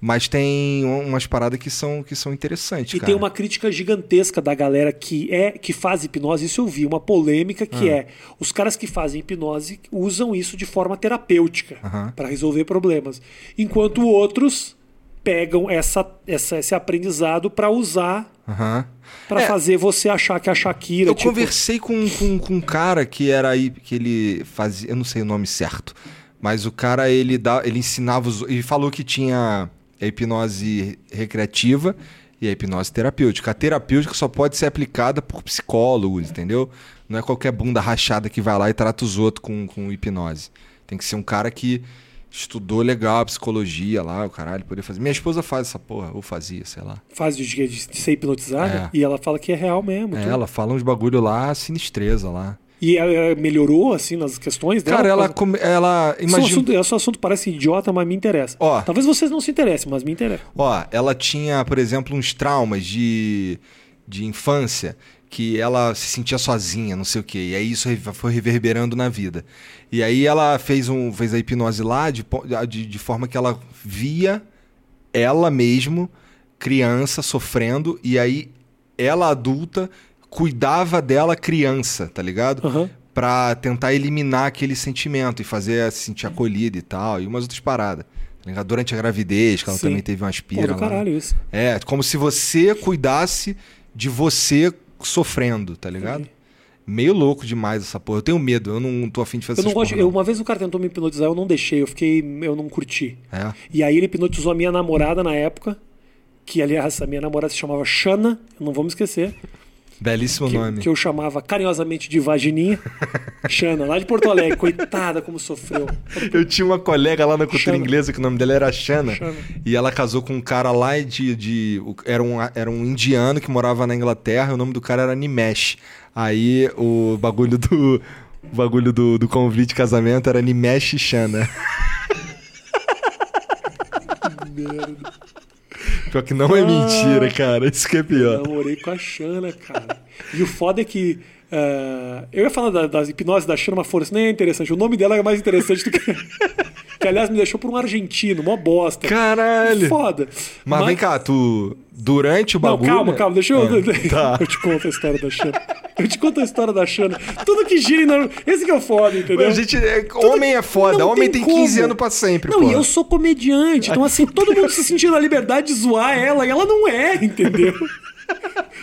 mas tem um- umas paradas que são, que são interessantes, E cara. tem uma crítica gigantesca da galera que é que faz hipnose. Isso eu vi, uma polêmica que Ah. é os caras que fazem hipnose usam isso de forma terapêutica Aham. para resolver problemas, enquanto outros pegam essa, essa esse aprendizado para usar Aham. para É. fazer você achar que a Shakira Eu tipo, conversei com, com, com um cara que era aí, que ele fazia, eu não sei o nome certo, mas o cara ele, dá, ele ensinava, os, ele falou que tinha a hipnose recreativa e a hipnose terapêutica. A terapêutica só pode ser aplicada por psicólogos, entendeu? Não é qualquer bunda rachada que vai lá e trata os outros com, com hipnose. Tem que ser um cara que estudou legal a psicologia lá, o caralho, poder fazer. Minha esposa faz essa porra, ou fazia, sei lá. faz de, de- de ser hipnotizada É. e ela fala que é real mesmo. É, ela fala uns bagulho lá, sinistreza lá. E ela melhorou assim nas questões dela. Cara, ela, come- ela Esse imagina. assunto, esse assunto parece idiota, mas me interessa. Ó. Talvez vocês não se interessem, mas me interessa. Ó, ela tinha, por exemplo, uns traumas de, de infância que ela se sentia sozinha, não sei o quê. E aí isso foi reverberando na vida. E aí ela fez, um, fez a hipnose lá de, de, de forma que ela via ela mesmo, criança, sofrendo, e aí ela adulta cuidava dela criança, tá ligado? Aham. Pra tentar eliminar aquele sentimento e fazer ela se sentir acolhida e tal, e umas outras paradas. tá ligado? Durante a gravidez, que ela Sim. também teve uma Pô, aspira do lá. caralho isso. É, como se você cuidasse de você sofrendo, tá ligado? Meio louco demais essa porra. Eu tenho medo, eu não tô afim de fazer Eu não gosto. porra, eu- uma vez o cara tentou me hipnotizar, eu não deixei, eu fiquei. Eu não curti. É. E aí ele hipnotizou a minha namorada na época, que aliás a minha namorada se chamava Shana, eu não vou me esquecer. Belíssimo Que, nome. que eu chamava carinhosamente de Vagininha. Shana, lá de Porto Alegre. Coitada como sofreu. Eu tinha uma colega lá na cultura Shana. inglesa que o nome dela era Shana. Shana. E ela casou com um cara lá de. de era, um, era um indiano que morava na Inglaterra. E o nome do cara era Nimesh. Aí o bagulho do. O bagulho do, do convite de casamento era Nimesh e Shana. Pior que não é Ah. mentira, cara. Isso que é pior. Namorei com a Xana, cara. E o foda é que. ah, eu ia falar da- das hipnoses da Xana, mas foda-se, nem é interessante. O nome dela é mais interessante do que. Que aliás me deixou por um argentino, mó bosta. Caralho. Foda. Mas, vem cá, tu. Durante o Não, bagulho. calma, calma, deixa eu. Ah, tá. Eu te conto a história da Xana. Eu te conto a história da Xana. Tudo que gira. torno- Esse que é o foda, entendeu? A gente, é- homem é foda, Não homem tem, tem 15 como. anos pra sempre, Não, pô. e eu sou comediante. Então, assim, todo mundo se sentia na liberdade de zoar ela e ela não é, entendeu?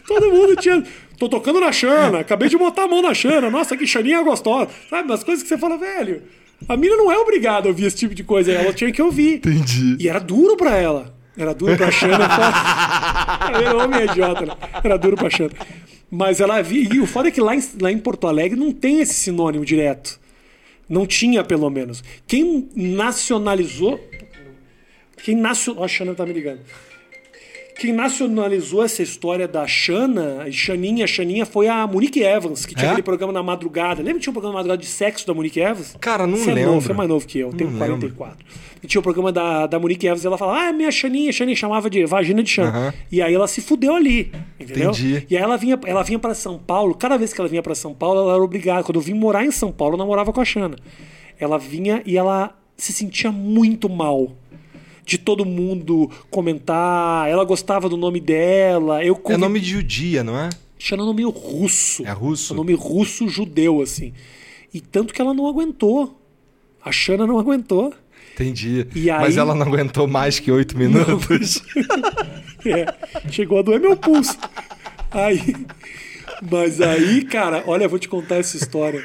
todo mundo tinha. tô tocando na Xana, acabei de botar a mão na Xana, nossa, que Xaninha gostosa. Sabe, umas coisas que você fala, velho. A mina não é obrigada a ouvir esse tipo de coisa, ela tinha que ouvir. Entendi. E era duro pra ela. Era duro pra Xana. Era homem idiota, né? Era duro pra Xana. Mas ela via. E o foda é que lá em, lá em Porto Alegre não tem esse sinônimo direto. Não tinha, pelo menos. Quem nacionalizou. Quem nacionalizou. Ó, a Xana tá me ligando. Quem nacionalizou essa história da Xana, Xaninha, Xaninha, foi a Monique Evans, que tinha É? aquele programa na madrugada. Lembra que tinha um programa na madrugada de sexo da Monique Evans? Cara, não você É lembro. novo, você é mais novo que eu, tenho Não 44. E tinha o programa da, da Monique Evans e ela falava, ah, minha Xaninha, Xaninha chamava de vagina de Xana. Aham. E aí ela se fudeu ali, entendeu? Entendi. E aí ela vinha, ela vinha para São Paulo, cada vez que ela vinha para São Paulo, ela era obrigada. Quando eu vim morar em São Paulo, eu namorava com a Xana. Ela vinha e ela se sentia muito mal. De todo mundo comentar, ela gostava do nome dela. Eu É convi- nome de judia, não é? Xana é nome russo. É russo? É nome russo judeu, assim. E tanto que ela não aguentou. A Xana não aguentou. Entendi. Aí- Mas ela não aguentou mais que oito minutos. É, chegou a doer meu pulso. Aí, mas aí, cara, olha, eu vou te contar essa história.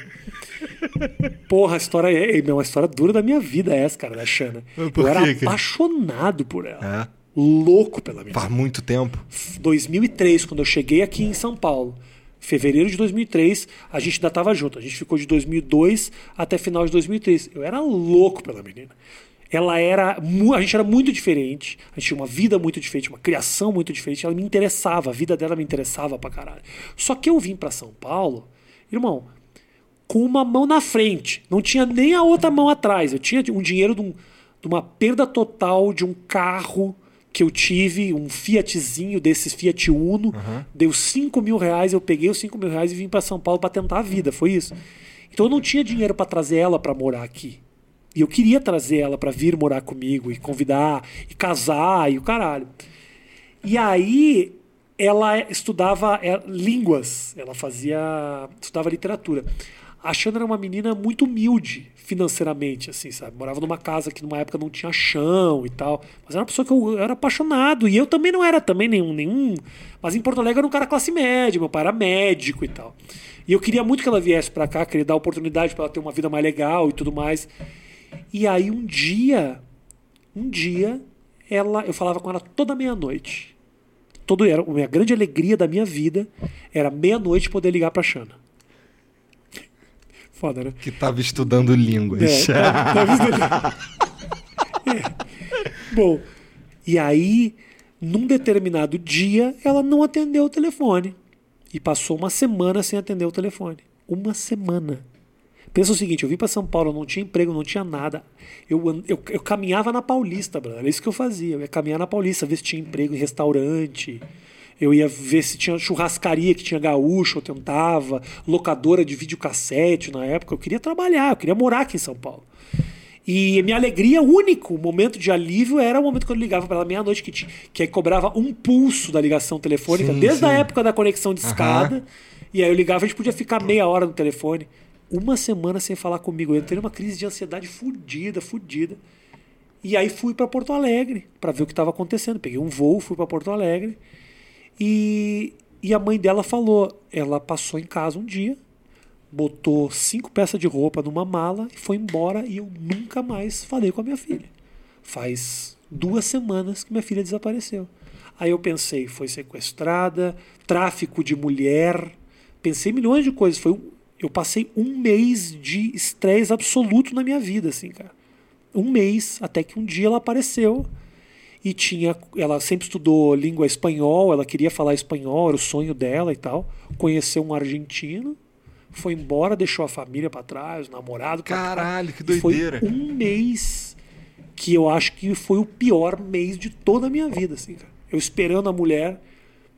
Porra, a história é, é uma história dura da minha vida essa, cara, da Xana. Por eu era cara? apaixonado por ela. É. Louco pela menina. Faz muito tempo. 2003, quando eu cheguei aqui em São Paulo. Fevereiro de 2003, a gente ainda estava junto. A gente ficou de 2002 até final de 2003. Eu era louco pela menina. Ela era. A gente era muito diferente. A gente tinha uma vida muito diferente, uma criação muito diferente. Ela me interessava, a vida dela me interessava pra caralho. Só que eu vim pra São Paulo, irmão, com uma mão na frente. Não tinha nem a outra mão atrás. Eu tinha um dinheiro de, um- de uma perda total de um carro que eu tive, um Fiatzinho desses Fiat Uno. Deu 5 mil reais, eu peguei os 5 mil reais e vim para São Paulo para tentar a vida. Foi isso. Então eu não tinha dinheiro para trazer ela para morar aqui. E eu queria trazer ela para vir morar comigo e convidar e casar e o caralho. E aí ela estudava é, línguas, ela fazia estudava literatura. A Xana era uma menina muito humilde financeiramente, assim, sabe? Morava numa casa que numa época não tinha chão e tal. Mas era uma pessoa que eu, eu era apaixonado. E eu também não era também nenhum, nenhum. Mas em Porto Alegre eu era um cara classe média, meu pai era médico e tal. E eu queria muito que ela viesse pra cá, queria dar oportunidade para ela ter uma vida mais legal e tudo mais. E aí um dia, um dia, ela, eu falava com ela toda meia-noite. Todo era a grande alegria da minha vida era meia-noite poder ligar pra Xana. Foda, né? Que tava estudando línguas. É, tá- tá vendo? É. Bom, e aí, num determinado dia, ela não atendeu o telefone. E passou uma semana sem atender o telefone. Uma semana. Pensa o seguinte, eu vim para São Paulo, não tinha emprego, não tinha nada. Eu, eu, eu caminhava na Paulista, brother. Era isso que eu fazia. Eu ia caminhar na Paulista, ver se tinha emprego em restaurante. Eu ia ver se tinha churrascaria que tinha gaúcho, eu tentava. Locadora de videocassete na época. Eu queria trabalhar, eu queria morar aqui em São Paulo. E minha alegria, o único momento de alívio era o momento quando eu ligava para ela meia-noite, que, que aí cobrava um pulso da ligação telefônica, Sim, desde a sim. época da conexão de escada. E aí eu ligava, a gente podia ficar meia hora no telefone. Uma semana sem falar comigo. Eu entrei numa crise de ansiedade fudida, fudida. E aí fui para Porto Alegre para ver o que estava acontecendo. Peguei um voo, fui para Porto Alegre. E, e a mãe dela falou: ela passou em casa um dia, botou cinco peças de roupa numa mala e foi embora. E eu nunca mais falei com a minha filha. Faz duas semanas que minha filha desapareceu. Aí eu pensei: foi sequestrada, tráfico de mulher. Pensei milhões de coisas. Foi, um- eu passei um mês de estresse absoluto na minha vida, assim, cara. Um mês, até que um dia ela apareceu e tinha ela sempre estudou língua espanhol ela queria falar espanhol era o sonho dela e tal conheceu um argentino foi embora deixou a família pra trás o namorado trás. Caralho, que E foi doideira. um mês que eu acho que foi o pior mês de toda a minha vida assim cara. eu esperando a mulher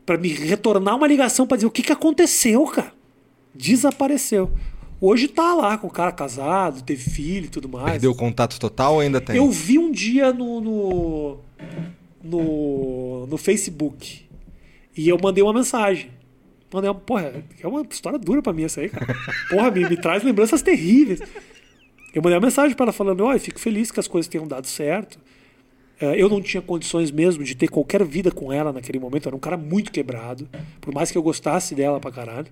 pra me retornar uma ligação pra dizer o que que aconteceu cara desapareceu hoje tá lá com o cara casado teve filho e tudo mais Perdeu o contato total ou ainda tem? eu vi um dia no, no, no, no Facebook e eu mandei uma mensagem. Mandei uma, porra, é uma história dura pra mim essa aí, cara. Porra, me, me traz lembranças terríveis. Eu mandei uma mensagem pra ela falando: Olha, fico feliz que as coisas tenham dado certo. Eh, Eu não tinha condições mesmo de ter qualquer vida com ela naquele momento. Eu era um cara muito quebrado. Por mais que eu gostasse dela pra caralho.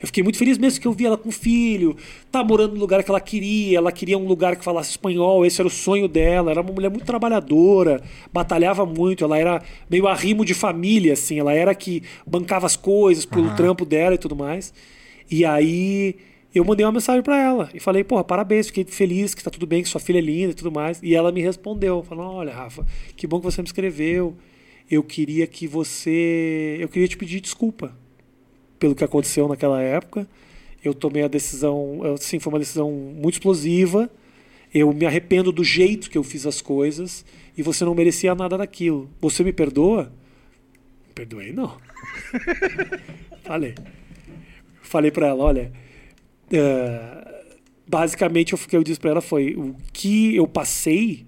Eu fiquei muito feliz mesmo que eu vi ela com filho, tá morando no lugar que ela queria, ela queria um lugar que falasse espanhol, esse era o sonho dela. Era uma mulher muito trabalhadora, batalhava muito, ela era meio arrimo de família, assim, ela era que bancava as coisas pelo Aham. trampo dela e tudo mais. E aí eu mandei uma mensagem pra ela e falei, porra, parabéns, fiquei feliz que tá tudo bem, que sua filha é linda e tudo mais. E ela me respondeu, falou, olha, Rafa, que bom que você me escreveu. Eu queria que você. Eu queria te pedir desculpa pelo que aconteceu naquela época. Eu tomei a decisão, eu, sim, foi uma decisão muito explosiva. Eu me arrependo do jeito que eu fiz as coisas e você não merecia nada daquilo. Você me perdoa? Perdoei, não. Falei. Falei pra ela, olha, é, basicamente o que eu disse pra ela foi o que eu passei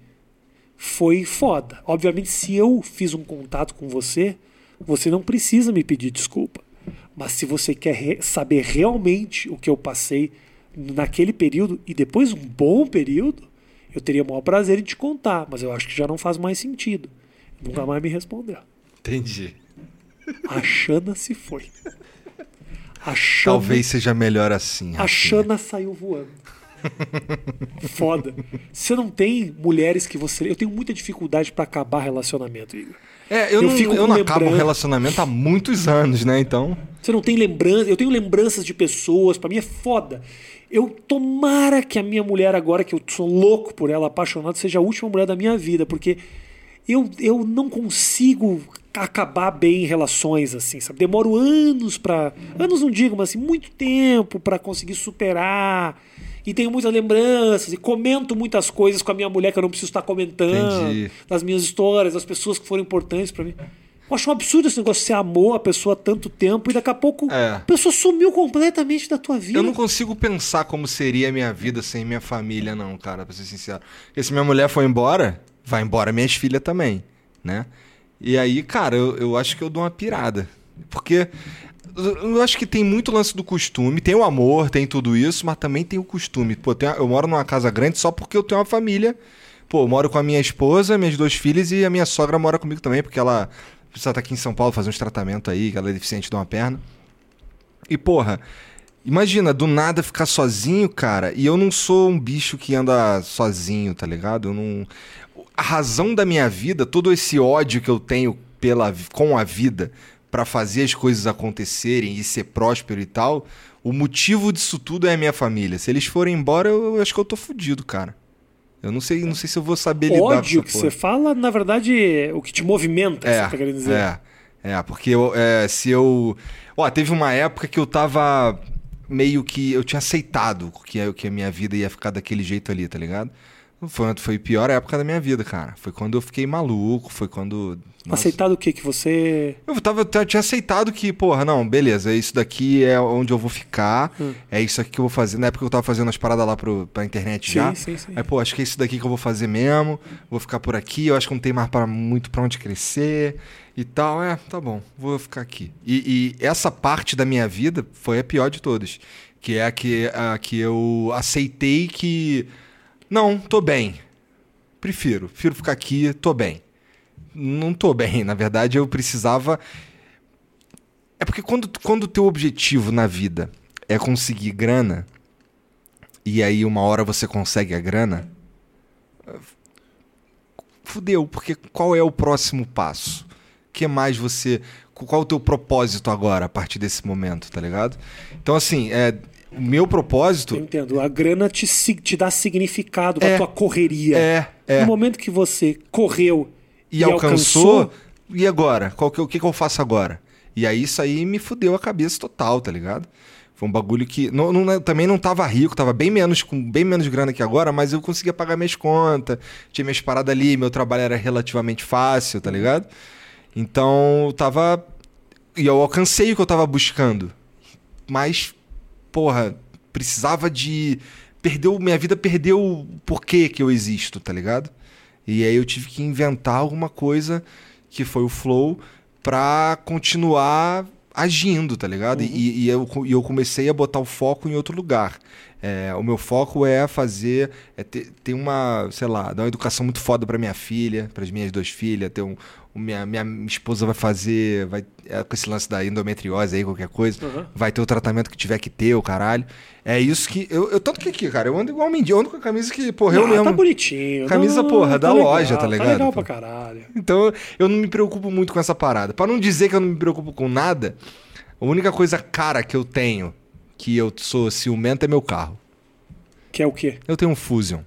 foi foda. Obviamente, se eu fiz um contato com você, você não precisa me pedir desculpa. Mas se você quer re- saber realmente o que eu passei naquele período e depois um bom período, eu teria o maior prazer em te contar. Mas eu acho que já não faz mais sentido. Nunca mais me respondeu. Entendi. A Xana se foi. Xana, Talvez seja melhor assim. a. Xana saiu voando. Foda. Você não tem mulheres que você. Eu tenho muita dificuldade pra acabar relacionamento, Igor. É, eu, Eu não, fico eu não acabo um relacionamento há muitos anos, né? Então. Você não tem lembrança. Eu tenho lembranças de pessoas, pra mim é foda. Eu tomara que a minha mulher, agora que eu sou louco por ela, apaixonado, seja a última mulher da minha vida, porque eu, eu não consigo acabar bem em relações assim, sabe? Demoro anos pra. Anos não digo, mas assim, muito tempo pra conseguir superar. E tenho muitas lembranças, e comento muitas coisas com a minha mulher que eu não preciso estar comentando, Entendi. das minhas histórias, das pessoas que foram importantes pra mim. Eu acho um absurdo esse negócio. Você amou a pessoa há tanto tempo e daqui a pouco É. a pessoa sumiu completamente da tua vida. Eu não consigo pensar como seria a minha vida sem minha família, não, cara, pra ser sincero. Porque se minha mulher for embora, vai embora minhas filhas também, né? E aí, cara, eu, eu acho que eu dou uma pirada. Porque eu acho que tem muito lance do costume. Tem o amor, tem tudo isso, mas também tem o costume. Pô, tem- eu moro numa casa grande só porque eu tenho uma família. Pô, eu moro com a minha esposa, minhas duas filhas e a minha sogra mora comigo também, porque ela precisa estar aqui em São Paulo fazer uns tratamentos aí, que ela é deficiente de uma perna. E, porra, imagina, do nada ficar sozinho, cara. E eu não sou um bicho que anda sozinho, tá ligado? Eu não. A razão da minha vida, todo esse ódio que eu tenho pela, com a vida pra fazer as coisas acontecerem e ser próspero e tal, o motivo disso tudo é a minha família. Se eles forem embora, eu, eu acho que eu tô fudido, cara. Eu não sei, não sei se eu vou saber lidar ódio com que essa você porra. fala, na verdade, é o que te movimenta, É, você tá querendo dizer. é, é, porque eu, é, se eu... Ó, teve uma época que eu tava meio que... Eu tinha aceitado que que a minha vida ia ficar daquele jeito ali, tá ligado? Foi, foi a pior época da minha vida, cara. Foi quando eu fiquei maluco, foi quando... nossa. Aceitado o quê? Que você. Eu tava, eu tinha aceitado que, porra, não, beleza, isso daqui é onde eu vou ficar, Hum. é isso aqui que eu vou fazer. Na época eu tava fazendo as paradas lá pro, pra internet Sim, já. sim, sim. Aí, pô, acho que é isso daqui que eu vou fazer mesmo, vou ficar por aqui, eu acho que não tem mais pra, muito pra onde crescer e tal. É, tá bom, vou ficar aqui. E, e essa parte da minha vida foi a pior de todas, que é a que, a que eu aceitei que, não, tô bem, prefiro, prefiro ficar aqui, tô bem não tô bem. Na verdade, eu precisava. É porque quando, quando o teu objetivo na vida é conseguir grana, e aí uma hora você consegue a grana, fudeu, porque qual é o próximo passo? Que mais você. Qual é o teu propósito agora, a partir desse momento, tá ligado? Então, assim, é, o meu propósito Eu entendo. A grana te, te dá significado pra É. tua correria. é. é No momento que você correu e, alcançou, e agora? Qual que, o que, que eu faço agora? E aí isso aí me fudeu a cabeça total, tá ligado? Foi um bagulho que. Não, não- também não tava rico, tava bem menos, com bem menos grana que agora, mas eu conseguia pagar minhas contas, tinha minhas paradas ali, meu trabalho era relativamente fácil, tá ligado? Então eu tava. E eu alcancei o que eu tava buscando. Mas, porra, precisava de. Perdeu. Minha vida perdeu o porquê que eu existo, tá ligado? E aí eu tive que inventar alguma coisa que foi o flow pra continuar agindo, tá ligado? E, e eu, e eu comecei a botar o foco em outro lugar. É, o meu foco é fazer, é ter, ter uma, sei lá, dar uma educação muito foda pra minha filha, pras minhas duas filhas, ter um, minha, minha esposa vai fazer, vai, é, com esse lance da endometriose aí, qualquer coisa, Uhum. vai ter o tratamento que tiver que ter, o caralho. É isso que, eu, eu tanto que aqui, cara, eu ando igual um mendigo, eu ando com a camisa que, porra, eu Ah, mesmo. tá bonitinho. Camisa, Não, porra, da legal, loja, tá ligado? Tá legal Pô. pra caralho. Então eu não me preocupo muito com essa parada. Pra não dizer que eu não me preocupo com nada, a única coisa cara que eu tenho, que eu sou ciumento, é meu carro. Que é o quê? Eu tenho um Fusion.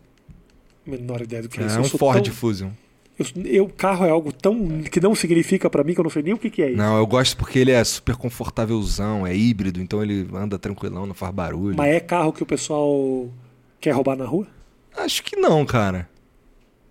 Menor ideia do que é, É, isso. um Eu sou Ford tão- Fusion. Eu, eu- carro é algo tão que não significa pra mim que eu não sei nem o que, que é isso. Não, eu gosto porque ele é super confortávelzão, é híbrido, então ele anda tranquilão, não faz barulho. Mas é carro que o pessoal quer roubar na rua? Acho que não, cara.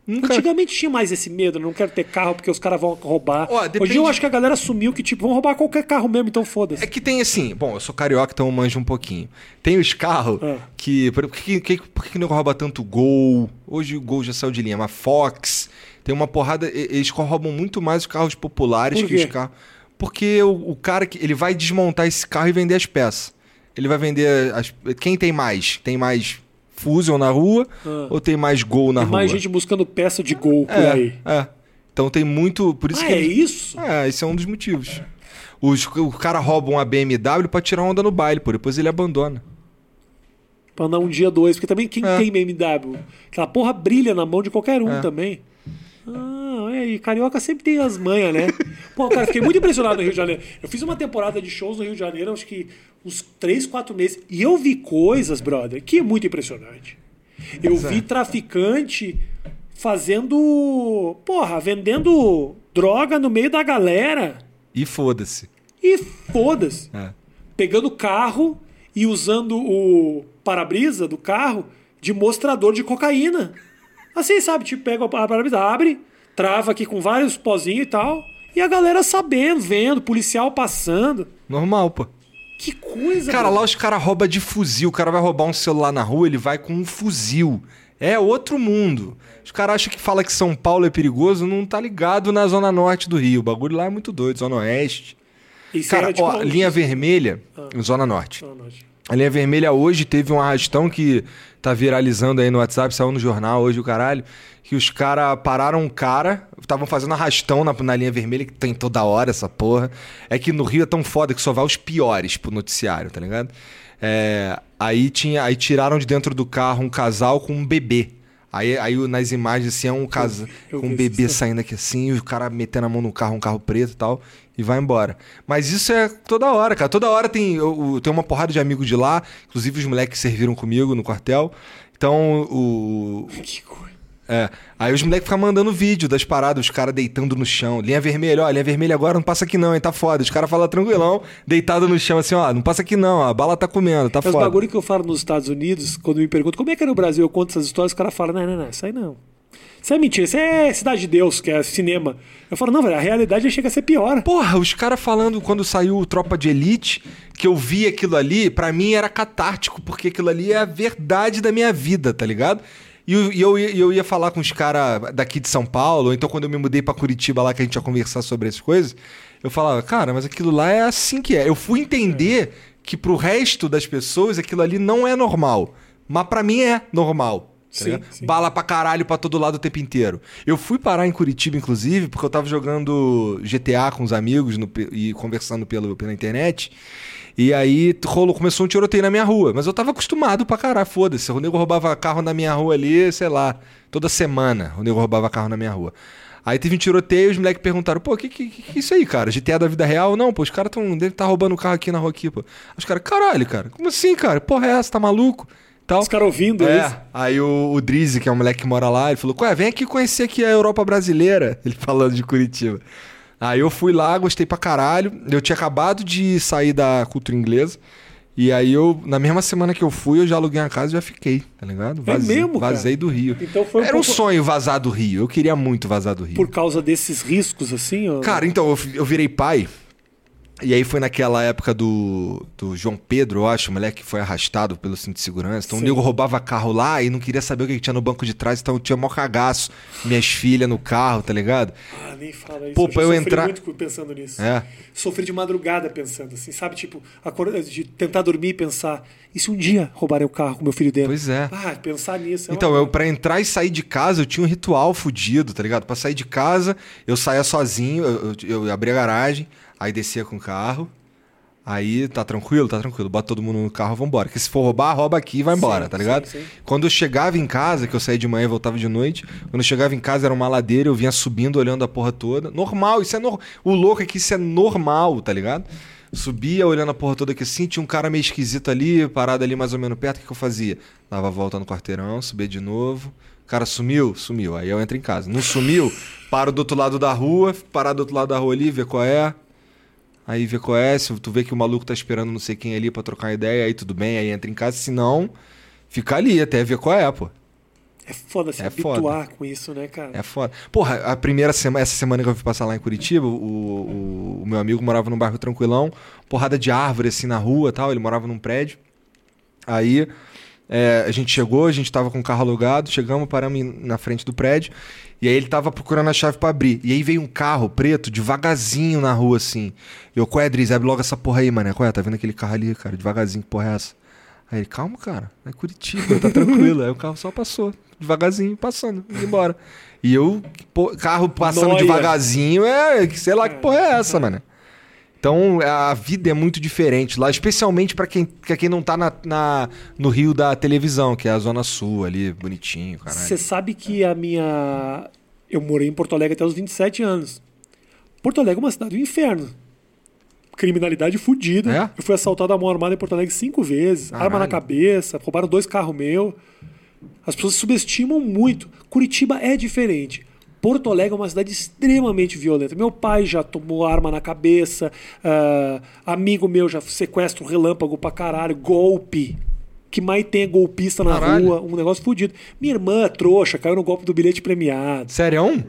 Nunca. Antigamente tinha mais esse medo, não quero ter carro porque os caras vão roubar. Ó, Hoje depende- eu acho que a galera assumiu que, tipo, vão roubar qualquer carro mesmo, então foda-se. É que tem assim, bom, eu sou carioca, então eu manjo um pouquinho. Tem os carros Ah. que. Por que, que, por que não rouba tanto Gol? Hoje o Gol já saiu de linha, mas Fox. Tem uma porrada. Eles roubam muito mais os carros populares que os carros. Porque o, o cara que. Ele vai desmontar esse carro e vender as peças. Ele vai vender. As, quem tem mais? Tem mais Fusion na rua Ah. ou tem mais Gol na Tem rua? mais gente buscando peça de gol por é, aí. é. Então tem muito. Por isso Ah, que é isso? é, esse é um dos motivos. Os, o cara rouba uma BMW pra tirar onda no baile, pô. Depois ele abandona. Pra andar um dia, dois. Porque também quem É. tem BMW? Aquela porra brilha na mão de qualquer um É. também. Ah, é, e carioca sempre tem as manhas, né? Pô, cara, fiquei muito impressionado no Rio de Janeiro. Eu fiz uma temporada de shows no Rio de Janeiro, acho que uns 3, 4 meses. E eu vi coisas, brother, que é muito impressionante. Eu é. vi traficante fazendo. Porra, vendendo droga no meio da galera. E foda-se. E foda-se. É. Pegando carro e usando o para-brisa do carro de mostrador de cocaína. Assim, sabe? Tipo, pega o para-brisa, abre, trava aqui com vários pozinhos e tal. E a galera sabendo, vendo, policial passando. Normal, pô. Que coisa, Cara, mano. lá os caras roubam de fuzil. O cara vai roubar um celular na rua, ele vai com um fuzil. É outro mundo. Os caras acham que fala que São Paulo é perigoso, não tá ligado na zona norte do Rio. O bagulho lá é muito doido, zona oeste. Isso Cara, de ó, linha vermelha, zona norte. Ah, não, gente. A linha vermelha hoje teve um arrastão que tá viralizando aí no WhatsApp, saiu no jornal hoje o caralho, que os caras pararam um cara, estavam fazendo arrastão na, na linha vermelha, que tem toda hora essa porra. É que no Rio é tão foda que só vai os piores pro noticiário, tá ligado? É, aí tinha, aí tiraram de dentro do carro um casal com um bebê. Aí, aí nas imagens assim é um casal eu com um bebê isso. saindo aqui assim, e o cara metendo a mão no carro, um carro preto e tal, e vai embora. Mas isso é toda hora, cara. Toda hora tem, eu, eu tenho uma porrada de amigos de lá, inclusive os moleques que serviram comigo no quartel. Então, o. Que coisa. É, aí os moleques ficam mandando vídeo das paradas, os caras deitando no chão. Linha vermelha, ó, linha vermelha agora não passa aqui não, hein, tá foda. Os caras falam tranquilão, deitado no chão, assim, ó, não passa aqui não, ó, a bala tá comendo, tá É os foda. bagulho que eu falo nos Estados Unidos, quando me perguntam como é que é no Brasil, eu conto essas histórias, os caras falam, não, não, não, isso aí não. Isso é mentira, isso é Cidade de Deus, que é cinema. Eu falo, não, velho, a realidade chega a ser pior. Porra, os caras falando quando saiu o Tropa de Elite, que eu vi aquilo ali, pra mim era catártico, porque aquilo ali é a verdade da minha vida, tá ligado? E eu, e eu, ia- eu ia falar com os caras daqui de São Paulo, ou então quando eu me mudei pra Curitiba lá, que a gente ia conversar sobre essas coisas, eu falava, cara, mas aquilo lá é assim que é. Eu fui entender que pro resto das pessoas aquilo ali não é normal. Mas pra mim é normal. tá Sim, sim. Bala pra caralho pra todo lado o tempo inteiro. Eu fui parar em Curitiba, inclusive, porque eu tava jogando GTA com os amigos no e conversando pelo, pela internet. E aí rolou, começou um tiroteio na minha rua. Mas eu tava acostumado pra caralho, foda-se. O nego roubava carro na minha rua ali, sei lá, toda semana o nego roubava carro na minha rua. Aí teve um tiroteio, os moleques perguntaram, pô, que, que, que isso aí, cara? GTA da vida real? Não, pô, os caras tão, devem estar roubando o carro aqui na rua aqui, pô. Aí Os caras, caralho, cara, como assim, cara? Porra é essa? Tá maluco? Tal. Os caras ouvindo É, isso. aí o, o Drizzy, que é um moleque que mora lá, ele falou, ué, vem aqui conhecer aqui a Europa brasileira. Ele falando de Curitiba. Aí eu fui lá, gostei pra caralho. Eu tinha acabado de sair da cultura inglesa. E aí eu, na mesma semana que eu fui, eu já aluguei uma casa e já fiquei, tá ligado? Vazei, É mesmo, cara? Vazei do Rio. Então foi um Era um pouco- sonho vazar do Rio. Eu queria muito vazar do Rio. Por causa desses riscos, assim, ó. Cara, então, eu, eu virei pai. E aí foi naquela época do, do João Pedro, eu acho, o moleque que foi arrastado pelo cinto de segurança. Então Sim. o nego roubava carro lá e não queria saber o que tinha no banco de trás, então tinha mó cagaço. Minhas filhas no carro, tá ligado? Ah, nem fala isso. Pô, já pra eu sofri entrar- muito pensando nisso. É. Sofri de madrugada pensando assim, sabe? Tipo, acordar, de tentar dormir e pensar, e se um dia roubarem o carro com meu filho dentro? Pois é. Ah, pensar nisso. é Então, uma- eu para entrar e sair de casa, eu tinha um ritual fudido, tá ligado? Pra sair de casa, eu saía sozinho, eu, eu, eu abria a garagem, aí descia com o carro. Aí tá tranquilo, tá tranquilo, bota todo mundo no carro, vambora. Porque se for roubar, rouba aqui e vai embora, Sim, tá ligado? sim, sim. Quando eu chegava em casa, que eu saía de manhã e voltava de noite, quando eu chegava em casa era uma ladeira, eu vinha subindo, olhando a porra toda. Normal, isso é normal. O louco é que isso é normal, tá ligado? Subia olhando a porra toda aqui assim, tinha um cara meio esquisito ali, parado ali mais ou menos perto, o que, que eu fazia? Dava a volta no quarteirão, subia de novo. O cara sumiu? Sumiu. Aí eu entro em casa. Não sumiu? Paro do outro lado da rua, parar do outro lado da rua ali, ver qual é. Aí vê qual é, se tu vê que o maluco tá esperando não sei quem ali pra trocar ideia, aí tudo bem, aí entra em casa. Se não, fica ali até ver qual é, pô. É foda se É habituar com isso, né, cara? É foda. Porra, a primeira semana, essa semana que eu fui passar lá em Curitiba, o, o, o meu amigo morava num bairro tranquilão, porrada de árvore assim na rua e tal, ele morava num prédio. Aí é, a gente chegou, a gente tava com o carro alugado, chegamos, paramos na frente do prédio, e aí ele tava procurando a chave pra abrir. E aí veio um carro preto, devagarzinho na rua assim. E eu, qual é, Driz? Abre logo essa porra aí, mano. Qual é? Tá vendo aquele carro ali, cara? Devagarzinho, que porra é essa? Aí ele, calma, cara, é Curitiba, tá tranquilo. aí o carro só passou, devagarzinho, passando, indo embora. E eu, pô, carro passando Nóia. devagarzinho, é, sei lá que porra é essa, mano. Então a vida é muito diferente lá, especialmente pra quem, pra quem não tá na, na- no Rio da televisão, que é a Zona Sul ali, bonitinho, caralho. Você sabe que a minha. Eu morei em Porto Alegre até os 27 anos. Porto Alegre é uma cidade do inferno. Criminalidade fudida. É? Eu fui assaltado à mão armada em Porto Alegre cinco vezes. Arma Caralho. na cabeça, roubaram dois carros meus. As pessoas subestimam muito. Curitiba é diferente. Porto Alegre é uma cidade extremamente violenta. Meu pai já tomou arma na cabeça, ah, amigo meu já sequestro relâmpago pra caralho, golpe. Que mais tem é golpista na Caralho. rua, um negócio fudido. Minha irmã, trouxa, caiu no golpe do bilhete premiado. Sério?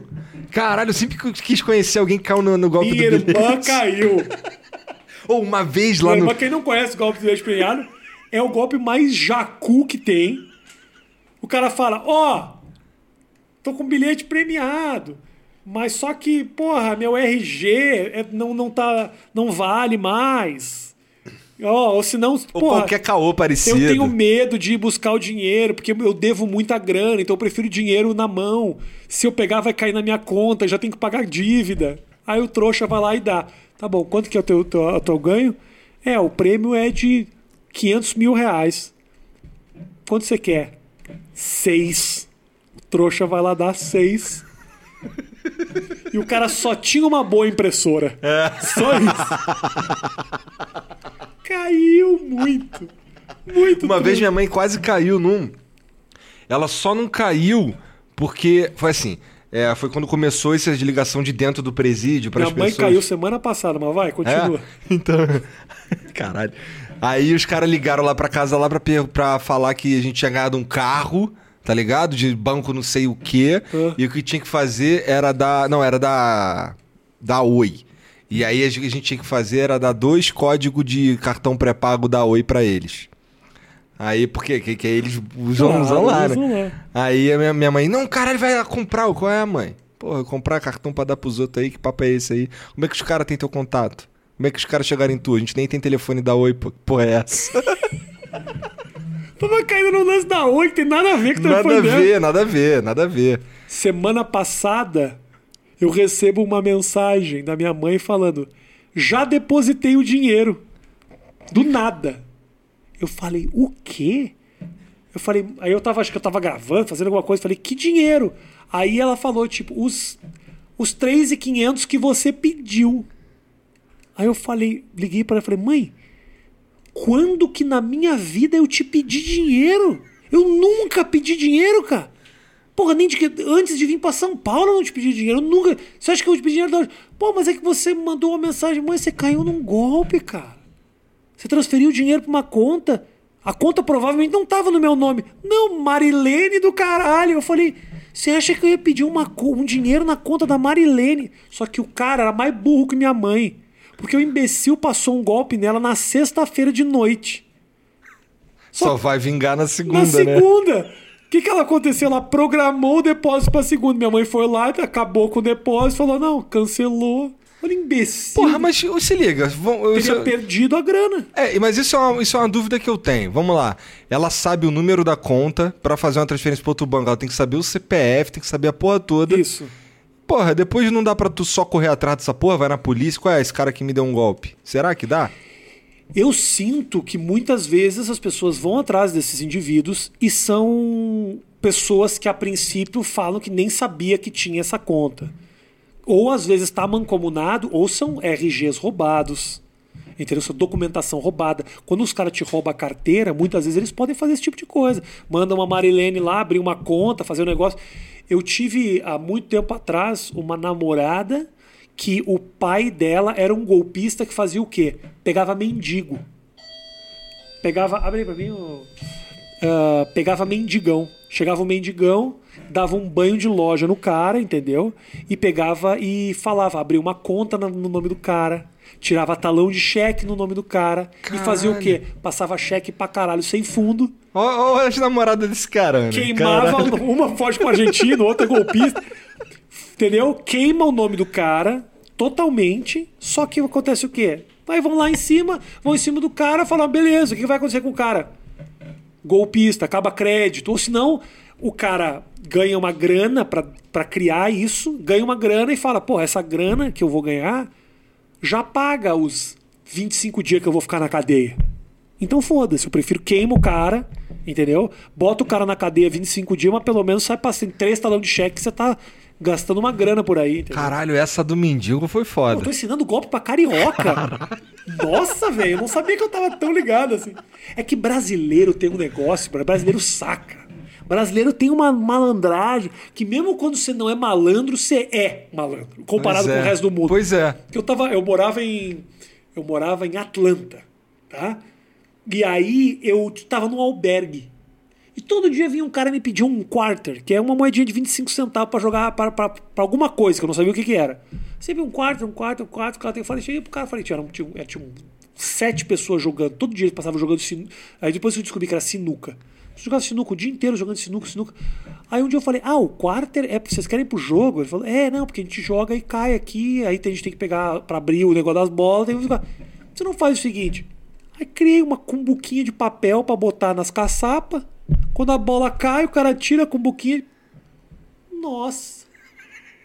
Caralho, eu sempre quis conhecer alguém que caiu no, no golpe Minha do irmã bilhete. caiu. Ou uma vez lá Minha no... irmã, quem não conhece o golpe do bilhete premiado, é o golpe mais jacu que tem. O cara fala, ó, tô com bilhete premiado. Mas só que, porra, meu RG é- não, não, tá, não vale mais. Ó, ou senão, Ou porra, qualquer caô parecido. eu tenho medo de ir buscar o dinheiro, porque eu devo muita grana, então eu prefiro dinheiro na mão. Se eu pegar, vai cair na minha conta, já tenho que pagar dívida. Aí o trouxa vai lá e dá. Tá bom, quanto que é o teu, teu, teu ganho? É, o prêmio é de 500 mil reais. Quanto você quer? Seis. Trouxa vai lá dar seis. E o cara só tinha uma boa impressora. Só isso. Caiu muito. Muito Uma vez triste. minha mãe quase caiu num. Ela só não caiu porque foi assim. é, foi quando começou essa ligação de dentro do presídio para Minha as mãe pessoas. caiu semana passada, mas vai, continua. É? Então. Caralho. Aí os caras ligaram lá pra casa lá pra falar que a gente tinha ganhado um carro, tá ligado? De banco não sei o quê. Ah. E o que tinha que fazer era da. Não, era da. Da Oi. E aí a gente tinha que fazer era dar dois códigos de cartão pré-pago da Oi pra eles. Aí, por quê? Que, que eles usam, Claro, usam lá, usam né? Aí a minha, minha mãe, não, caralho, vai comprar. Qual é, mãe? Porra, comprar cartão pra dar pros outros aí, que papo é esse aí? Como é que os caras têm teu contato? Como é que os caras chegaram em tu? A gente nem tem telefone da Oi, pô. Porra, é essa? Tava caindo no lance da Oi, que tem nada a ver com o nada a telefone dela. ver, nada a ver, nada a ver. Semana passada, eu recebo uma mensagem da minha mãe falando: já depositei o dinheiro. Do nada. Eu falei, o quê? Eu falei, aí eu tava, acho que eu tava gravando, fazendo alguma coisa, falei, que dinheiro? Aí ela falou, tipo, os, os 3,500 que você pediu. Aí eu falei, liguei para ela e falei, mãe, quando que na minha vida eu te pedi dinheiro? Eu nunca pedi dinheiro, cara. Porra, nem de que antes de vir pra São Paulo eu não te pedi dinheiro. Eu nunca. Você acha que eu te pedi dinheiro da? Pô, mas é que você mandou uma mensagem, mãe, você caiu num golpe, cara. Você transferiu o dinheiro pra uma conta. A conta provavelmente não tava no meu nome. Não, Marilene do caralho. Eu falei, você acha que eu ia pedir uma, um dinheiro na conta da Marilene? Só que o cara era mais burro que minha mãe. Porque o imbecil passou um golpe nela na sexta-feira de noite. Só vai vingar na segunda, Na né? segunda. O que, que ela aconteceu? Ela programou o depósito pra segunda. Minha mãe foi lá, acabou com o depósito, falou: não, cancelou. Olha, imbecil. Porra, mas se liga. eu- Teria isso- perdido a grana. É, mas isso é, uma, isso é uma dúvida que eu tenho. Vamos lá. Ela sabe o número da conta pra fazer uma transferência pro outro banco. Ela tem que saber o CPF, tem que saber a porra toda. Isso. Porra, depois não dá pra tu só correr atrás dessa porra, vai na polícia. Qual é esse cara que me deu um golpe? Será que dá? Eu sinto que muitas vezes as pessoas vão atrás desses indivíduos e são pessoas que a princípio falam que nem sabia que tinha essa conta. Ou às vezes está mancomunado, ou são RGs roubados. Entendeu? Sua documentação roubada. Quando os caras te roubam a carteira, muitas vezes eles podem fazer esse tipo de coisa. Manda uma Marilene lá, abrir uma conta, fazer um negócio. Eu tive há muito tempo atrás uma namorada que o pai dela era um golpista que fazia o quê? Pegava mendigo. Pegava. Abre aí pra mim. ô. Ah, pegava mendigão. Chegava um mendigão, dava um banho de loja no cara, entendeu? E pegava e falava, abria uma conta no nome do cara, tirava talão de cheque no nome do cara e fazia o quê? Passava cheque pra caralho sem fundo, Ó, ó as namoradas desse cara, né? queimava, Caralho. uma foge com o argentino, outra golpista. Entendeu? Queima o nome do cara totalmente, só que acontece o quê? Aí vão lá em cima, vão em cima do cara, falam, beleza, o que vai acontecer com o cara? golpista, acaba crédito, ou senão o cara ganha uma grana pra criar isso, ganha uma grana e fala, pô, essa grana que eu vou ganhar já paga os 25 dias que eu vou ficar na cadeia. Então foda-se, eu prefiro queima o cara, entendeu? Bota o cara na cadeia 25 dias, mas pelo menos sai passando três talão de cheque que você tá gastando uma grana por aí, entendeu? Caralho, essa do mendigo foi Eu foda. tô ensinando golpe pra carioca. Nossa, velho, eu não sabia que eu tava tão ligado assim. É que brasileiro tem um negócio, brasileiro saca. Brasileiro tem uma malandragem que mesmo quando você não é malandro, você é malandro, comparado Pois com é. o resto do mundo. Pois é. Eu tava, eu morava em eu morava em Atlanta, tá? E aí eu tava num albergue. E todo dia vinha um cara me pedir um quarter, que é uma moedinha de 25 centavos pra jogar pra alguma coisa, que eu não sabia o que que era. Você viu um quarter, um quarter, um quarter, o cara tem- eu falei, cheguei pro cara, falei, tinha, tinha, um- tinha um- sete pessoas jogando, todo dia eles passavam jogando sinuca. Aí depois eu descobri que era sinuca. Jogava sinuca o dia inteiro jogando sinuca, sinuca. Aí um dia eu falei, ah, o quarter é vocês querem pro jogo? Ele falou, é, não, porque a gente joga e cai aqui, aí a gente tem que pegar pra abrir o negócio das bolas, tem que jogar. Você não faz o seguinte. Aí criei uma cumbuquinha de papel pra botar nas caçapas. Quando a bola cai, o cara tira a cumbuquinha. Nossa.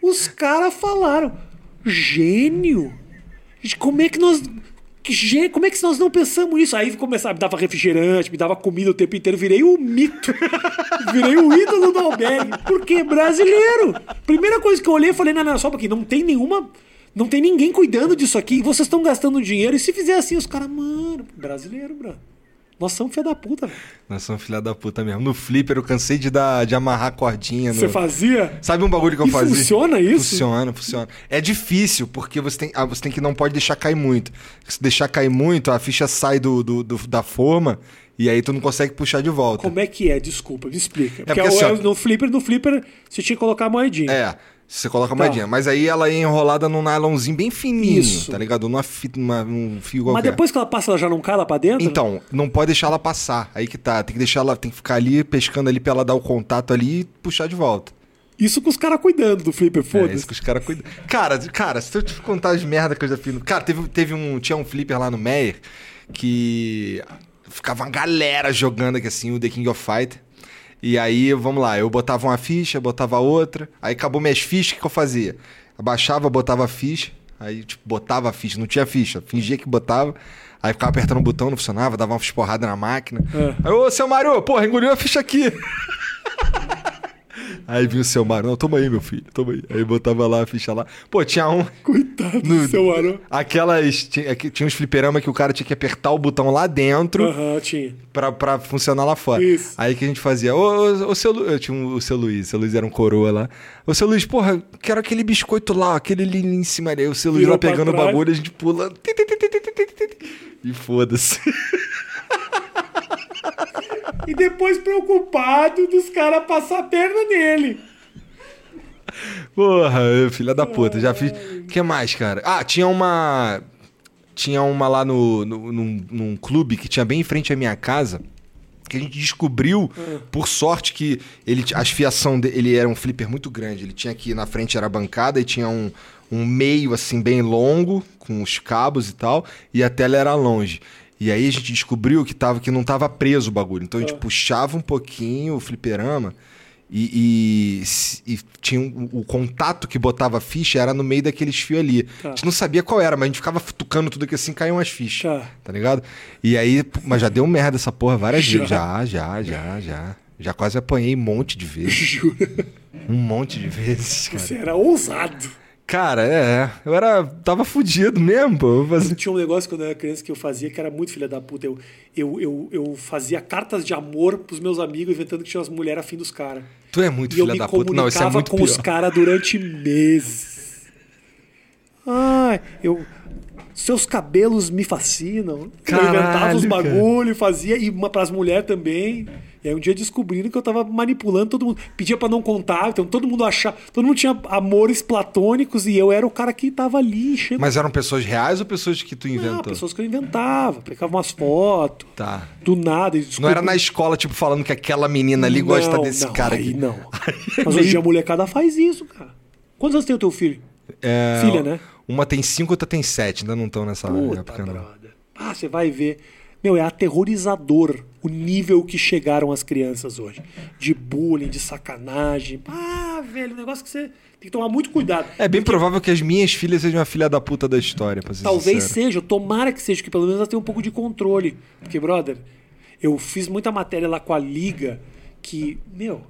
Os caras falaram. Gênio. Como é que nós. Que Como é que nós não pensamos nisso? Aí começava, me dava refrigerante, me dava comida o tempo inteiro, virei o mito. virei o ídolo do albergue. Por quê? Brasileiro. Primeira coisa que eu olhei, eu falei, não, não, só porque não tem nenhuma. Não tem ninguém cuidando disso aqui. Vocês estão gastando dinheiro. E se fizer assim, os caras, mano, brasileiro, bro. Nós somos filha da puta, velho. Nós somos filha da puta mesmo. No flipper eu cansei de, dar, de amarrar cordinha. No... Você fazia? Sabe um bagulho que eu E fazia? funciona isso? Funciona, funciona. É difícil, porque você tem, ah, você tem que não pode deixar cair muito. Se deixar cair muito, a ficha sai do, do- do- da forma e aí tu não consegue puxar de volta. Como é que é? Desculpa, me explica. Porque, porque assim, ó- o- no flipper, no flipper, você tinha que colocar a moedinha. É, você coloca a Tá. moedinha. Mas aí ela é enrolada num nylonzinho bem fininho, Isso. tá ligado? Numa fi, numa- num fio Mas qualquer. depois que ela passa, ela já não cai lá pra dentro? Então, não pode deixar ela passar. Aí que tá. Tem que deixar ela, tem que ficar ali pescando ali pra ela dar o contato ali e puxar de volta. Isso com os caras cuidando do flipper, É foda-se. isso que os caras cuidam. Cara, cara, se eu te contar as merdas que eu já fiz. Cara, teve, teve um. Tinha um flipper lá no Meyer que ficava uma galera jogando aqui assim, o The King of Fight. E aí, vamos lá, eu botava uma ficha, botava outra. Aí acabou minhas fichas, o que, eu fazia? Abaixava, botava a ficha. Aí, tipo, botava a ficha, não tinha ficha, fingia que botava. Aí ficava apertando o botão, não funcionava, dava umas porradas na máquina. É. Aí, ô, seu Mario, porra, engoliu a ficha aqui. Aí vinha o seu Mario, não, toma aí, meu filho, toma aí. Aí botava lá a ficha lá. Pô, tinha um. Coitado No- do seu Arão. Aquelas. Tinha, que- tinha uns fliperama que o cara tinha que apertar o botão lá dentro Aham, tinha. pra, pra funcionar lá fora. Isso. Aí que a gente fazia, ô, ô, ô seu Lu... Eu tinha um, o seu Luiz, o seu Luiz era um coroa lá. Ô seu Luiz, porra, quero aquele biscoito lá, aquele ali em cima ali. Aí o seu Luiz Virou lá pegando o bagulho, a gente pulando. E foda-se. E depois preocupado dos caras passar a perna nele. Porra, filha da puta, já fiz. O que mais, cara? Ah, tinha uma. tinha uma lá no, no, num, num clube que tinha bem em frente à minha casa. Que a gente descobriu, por sorte, que ele, a esfiação dele ele era um flipper muito grande. Ele tinha aqui na frente era a bancada e tinha um, um meio assim bem longo, com os cabos e tal, e a tela era longe. E aí a gente descobriu que, tava, que não tava preso o bagulho. Então a gente puxava um pouquinho o fliperama e, e, e tinha um- o contato que botava a ficha era no meio daqueles fios ali. Tá. A gente não sabia qual era, mas a gente ficava futucando tudo que assim caíam as fichas. Tá. Tá ligado? E aí, mas já deu merda essa porra várias Já? vezes. Já, já, já, já. Já quase apanhei um monte de vezes. Juro. Um monte de vezes, cara. Você era ousado. Cara, é. Eu era. Tava fudido mesmo, pô. Eu fazia- Tinha um negócio quando eu era criança que eu fazia que era muito filha da puta. Eu, eu, eu, eu fazia cartas de amor pros meus amigos, inventando que tinha umas mulheres afim dos caras. Tu é muito E eu filha da puta. Não, isso é comunicava muito com pior. os caras durante meses. Ai, eu. Seus cabelos me fascinam. eu Caralho, inventava os cara. bagulho, fazia, e uma pras mulheres também. E aí um dia descobriram que eu tava manipulando todo mundo. Pedia pra não contar, então todo mundo achava. Todo mundo tinha amores platônicos e eu era o cara que tava ali enchendo. Mas eram pessoas reais ou pessoas que tu Não, inventou? pessoas que eu inventava, pegava umas fotos, Tá. do nada. Não era na escola, tipo, falando que aquela menina ali gosta Não, desse não, cara aí aqui. não. Mas hoje a molecada faz isso, cara. Quantos anos tem o teu filho? É, Filha, né? Uma tem cinco, outra tem sete. Ainda não estão nessa Puta, época, não. Ah, você vai ver. Meu, é aterrorizador o nível que chegaram as crianças hoje. De bullying, de sacanagem. Ah, velho, um negócio que você tem que tomar muito cuidado. É bem provável que as minhas filhas sejam a filha da puta da história, pra ser Talvez sincero. seja, tomara que seja, que pelo menos ela tenha um pouco de controle. Porque, brother, eu fiz muita matéria lá com a Liga que, meu,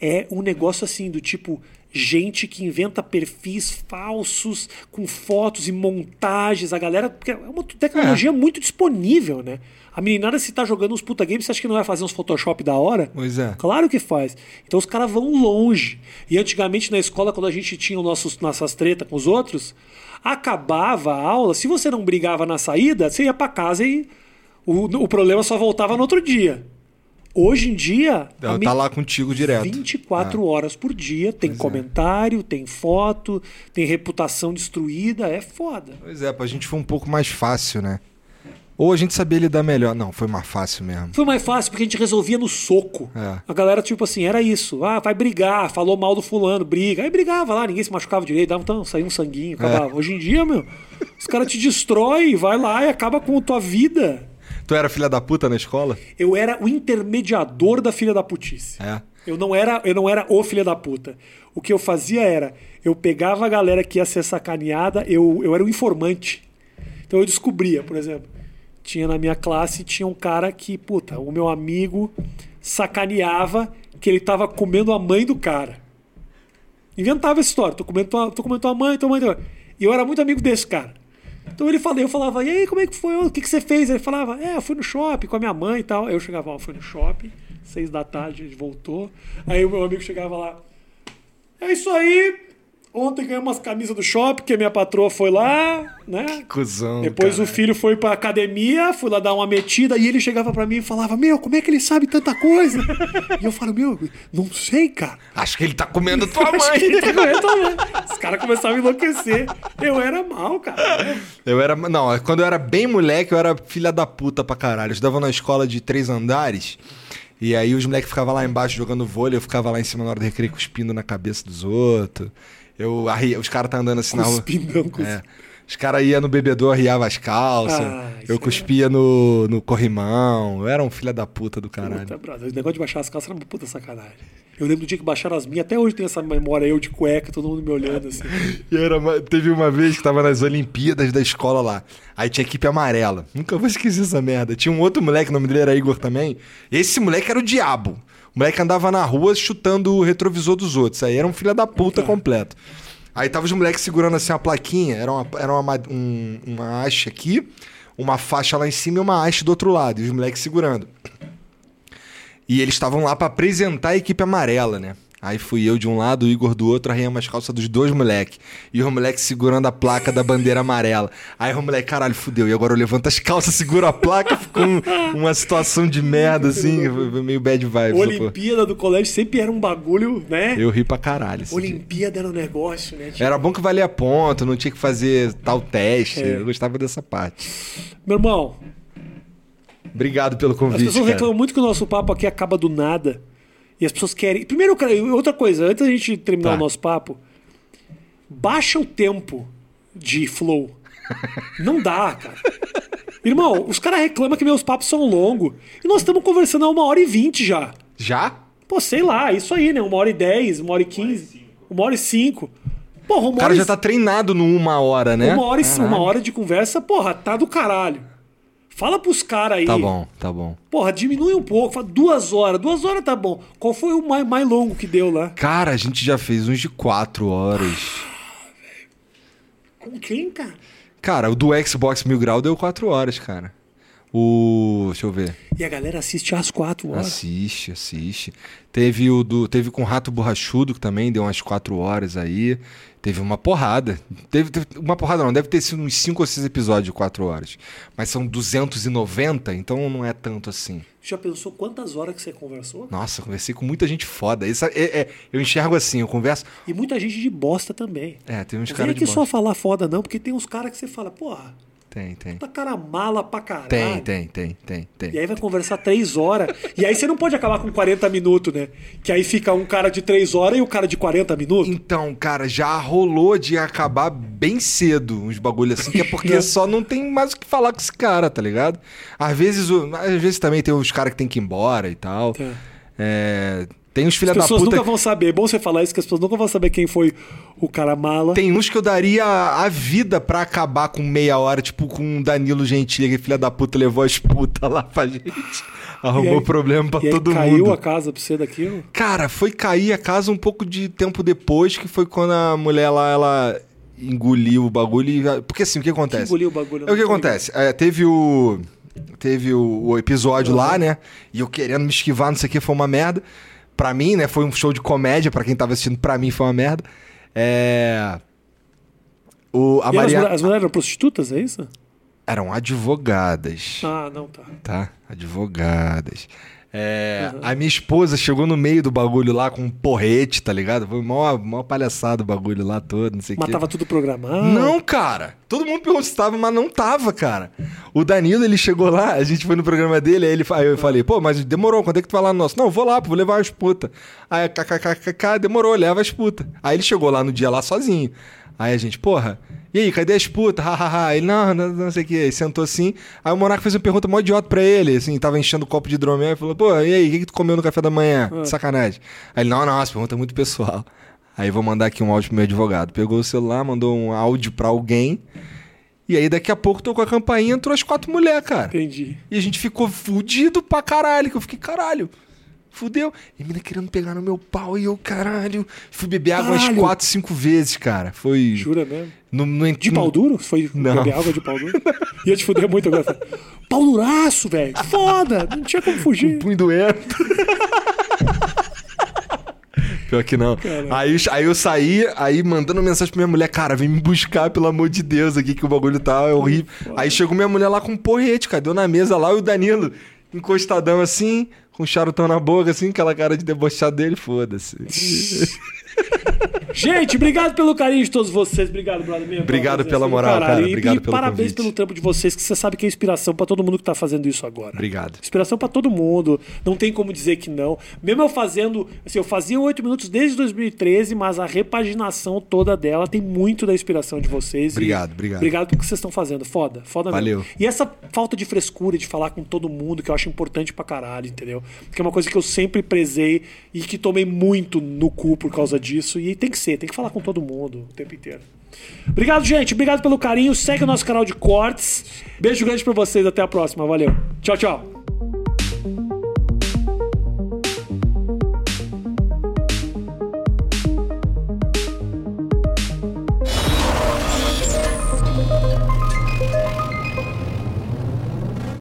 é um negócio assim do tipo gente que inventa perfis falsos com fotos e montagens. A galera. Porque é uma tecnologia muito disponível, né? A meninada, se tá jogando uns puta games, você acha que não vai fazer uns Photoshop da hora? Pois é. Claro que faz. Então os caras vão longe. E antigamente na escola, quando a gente tinha os nossos, nossas tretas com os outros, acabava a aula, se você não brigava na saída, você ia pra casa e o, o problema só voltava no outro dia. Hoje em dia, Ela tá lá contigo direto. 24 É. horas por dia, tem comentário, tem foto, tem reputação destruída, é foda. Pois é, pra gente foi um pouco mais fácil, né? Ou a gente sabia lidar melhor. Não, foi mais fácil mesmo. Foi mais fácil porque a gente resolvia no soco. É. A galera, tipo assim, era isso. Ah, vai brigar, falou mal do fulano, briga. Aí brigava lá, ninguém se machucava direito, dava então, saía um sanguinho, acabava. Hoje em dia, meu, os caras te destroem, vai lá e acaba com a tua vida. Tu era filha da puta na escola? Eu era o intermediador da filha da putice. É. Eu não era, eu não era o filho da puta. O que eu fazia era, eu pegava a galera que ia ser sacaneada, eu, eu era um informante. Então eu descobria, por exemplo, tinha na minha classe, tinha um cara que, puta, o meu amigo sacaneava que ele tava comendo a mãe do cara. Inventava essa história, tô comendo tua, tô comendo tua mãe, tua mãe, tua mãe. E eu era muito amigo desse cara. Então ele falava, eu falava, e aí, como é que foi? O que, que você fez? Ele falava, é, eu fui no shopping com a minha mãe e tal. Eu chegava, ó, fui no shopping, seis da tarde, gente voltou. Aí o meu amigo chegava lá, é isso aí. Ontem ganhei umas camisas do shopping, que a minha patroa foi lá, né? Cusão. Depois cara. o filho foi pra academia, fui lá dar uma metida, e ele chegava pra mim e falava, meu, como é que ele sabe tanta coisa? e eu falo, meu, não sei, cara. Acho que ele tá comendo tua Acho que ele mãe. tá comendo tua mãe. Os caras começaram a enlouquecer. Eu era mal, cara. Eu era. Não, quando eu era bem moleque, eu era filha da puta pra caralho. Eu estudava na escola de três andares. E aí os moleques ficavam lá embaixo jogando vôlei, eu ficava lá em cima na hora do recreio cuspindo na cabeça dos outros. Eu arria, os caras tá andando assim na rua. É. Os caras iam no bebedor, arriava as calças. Ah, eu é- cuspia no, no corrimão. Eu era um filho da puta do caralho. Puta, brother, o negócio de baixar as calças era uma puta sacanagem. Eu lembro do dia que baixaram as minhas, até hoje tem essa memória, eu de cueca, todo mundo me olhando assim. E era uma- teve uma vez que tava nas Olimpíadas da escola lá. Aí tinha equipe amarela. Nunca vou esquecer essa merda. Tinha um outro moleque, o nome dele era Igor também. Esse moleque era o diabo. O moleque andava na rua chutando o retrovisor dos outros. Aí era um filho da puta completo. Aí tava os moleques segurando assim uma plaquinha. Era uma, era uma, ma- um- uma haste aqui, uma faixa lá em cima e uma haste do outro lado. E os moleques segurando. E eles estavam lá pra apresentar a equipe amarela, né? Aí fui eu de um lado, o Igor do outro, arranhamos as calças dos dois moleques. E o moleque segurando a placa da bandeira amarela. Aí o moleque, caralho, fudeu. E agora eu levanto as calças, seguro a placa, ficou um- uma situação de merda, assim, meio bad vibes. Olimpíada do colégio sempre era um bagulho, né? Eu ri pra caralho. esse dia. Olimpíada era um negócio, né? Tipo, Era bom que valia ponto, não tinha que fazer tal teste. É. Eu gostava dessa parte. Meu irmão, Obrigado pelo as convite. pessoas cara. reclamam muito que o nosso papo aqui acaba do nada. E as pessoas querem. Primeiro, outra coisa, antes da gente terminar Tá. o nosso papo, baixa o tempo de flow. Não dá, cara. Irmão, os caras reclamam que meus papos são longos. E nós estamos conversando há uma hora e vinte já. Já? Pô, sei lá, isso aí, né? Uma hora e dez, uma hora e quinze, uma hora e cinco. Porra, uma O cara hora e já tá treinado no uma hora, né? Uma hora, e, Caralho. uma hora de conversa, porra, tá do caralho. Fala pros caras aí. Tá bom, tá bom. Porra, diminui um pouco. Fala duas horas. Duas horas tá bom. Qual foi o mais, mais longo que deu lá? Cara, a gente já fez uns de quatro horas. Com quem, cara? Cara, o do Xbox Mil Grau deu quatro horas, cara. O. Deixa eu ver. E a galera assiste às quatro horas. Assiste, assiste. Teve o do. Teve com o Rato Borrachudo, que também deu umas quatro horas aí. Teve uma porrada. Teve, teve- uma porrada não, deve ter sido uns cinco ou seis episódios de quatro horas. Mas são 290, então não é tanto assim. Já pensou quantas horas que você conversou? Nossa, conversei com muita gente foda. Isso é- é- eu enxergo assim, eu converso. E muita gente de bosta também. É, tem uns Não vem caras de aqui só falar foda, não, porque tem uns caras que você fala, porra, Tem, tem. tá cara mala pra caralho. Tem, tem, tem, tem, tem. E aí vai conversar três horas. E aí você não pode acabar com 40 minutos, né? Que aí fica um cara de três horas e o cara de 40 minutos. Então, cara, já rolou de acabar bem cedo uns bagulho assim, que é porque só não tem mais o que falar com esse cara, tá ligado? Às vezes, às vezes também tem os caras que tem que ir embora e tal. Tá. É, tem uns filha As da pessoas puta. nunca vão saber. É bom você falar isso, que as pessoas nunca vão saber quem foi o cara mala. Tem uns que eu daria a vida pra acabar com meia hora, tipo com o Danilo Gentili, que filha da puta levou as putas lá pra gente. Arrumou aí- problema pra todo caiu mundo. a casa pra você daquilo? Cara, foi cair a casa um pouco de tempo depois, que foi quando a mulher lá, ela engoliu o bagulho. E... Porque assim, o que acontece? engoliu o bagulho? É o que acontece? É, teve o. Teve o, o episódio lá, né? E eu querendo me esquivar, não sei o que, foi uma merda. Pra mim, né? Foi um show de comédia. Pra quem tava assistindo, pra mim foi uma merda. É. O, a E as, Maria... mulheres, as mulheres eram prostitutas, é isso? Eram advogadas Ah, não, tá. tá? Advogadas. É, A minha esposa chegou no meio do bagulho lá com um porrete, tá ligado? Foi mó, mó palhaçada o bagulho lá todo, não sei o Mas quê. tava tudo programado? Não, cara. Todo mundo perguntou se tava, mas não tava, cara. O Danilo, ele chegou lá, a gente foi no programa dele, aí, ele, aí eu falei, pô, mas demorou, quando é que tu vai lá no nosso? Não, vou lá, pô, vou levar as putas. Aí, kkkk, demorou, leva as putas. Aí ele chegou lá no dia lá sozinho. Aí a gente, porra, e aí, cadê as putas? Hahaha. Ele, não, não, não sei o que. Aí sentou assim. Aí o Monarca fez uma pergunta mó idiota pra ele, assim, tava enchendo o copo de hidromel e falou, pô, e aí, o que, que tu comeu no café da manhã? Sacanagem. Aí ele, não, não, essa pergunta é muito pessoal. Aí vou mandar aqui um áudio pro meu advogado. Pegou o celular, mandou um áudio pra alguém. E aí daqui a pouco tocou a campainha entrou as quatro mulheres, cara. Entendi. E a gente ficou fudido pra caralho. Que eu fiquei, caralho. Fudeu. E a mina querendo pegar no meu pau e eu, caralho. Fui beber água umas quatro, cinco vezes, cara. Foi. Jura mesmo? No, no, De pau duro? Foi Não. beber água de pau duro? Ia te fuder muito agora. Pau duraço, velho. Foda. Não tinha como fugir. punho doendo. Pior que não. Aí, aí eu saí, aí mandando mensagem pra minha mulher, cara, vem me buscar, pelo amor de Deus, aqui que o bagulho tá é horrível. Aí chegou minha mulher lá com um porrete, cara, deu na mesa lá e o Danilo encostadão assim, com um charutão na boca, assim, aquela cara de debochado dele, foda-se. Gente, obrigado pelo carinho de todos vocês. Obrigado, brother. Minha Obrigado pela do moral, caralho. cara. E- Obrigado e pelo parabéns convite. pelo trampo de vocês, que você sabe que é inspiração pra todo mundo que tá fazendo isso agora. Obrigado. Inspiração pra todo mundo. Não tem como dizer que não. Mesmo eu fazendo. Assim, eu fazia oito minutos desde 2013, mas a repaginação toda dela tem muito da inspiração de vocês. E Obrigado, obrigado. Obrigado pelo que vocês estão fazendo. Foda, foda Valeu. mesmo. E essa falta de frescura de falar com todo mundo, que eu acho importante pra caralho, entendeu? Que é uma coisa que eu sempre prezei e que tomei muito no cu por causa disso. E tem que ser, tem que falar com todo mundo o tempo inteiro. Obrigado, gente. Obrigado pelo carinho. Segue o nosso canal de cortes. Beijo grande pra vocês. Até a próxima. Valeu. Tchau, tchau.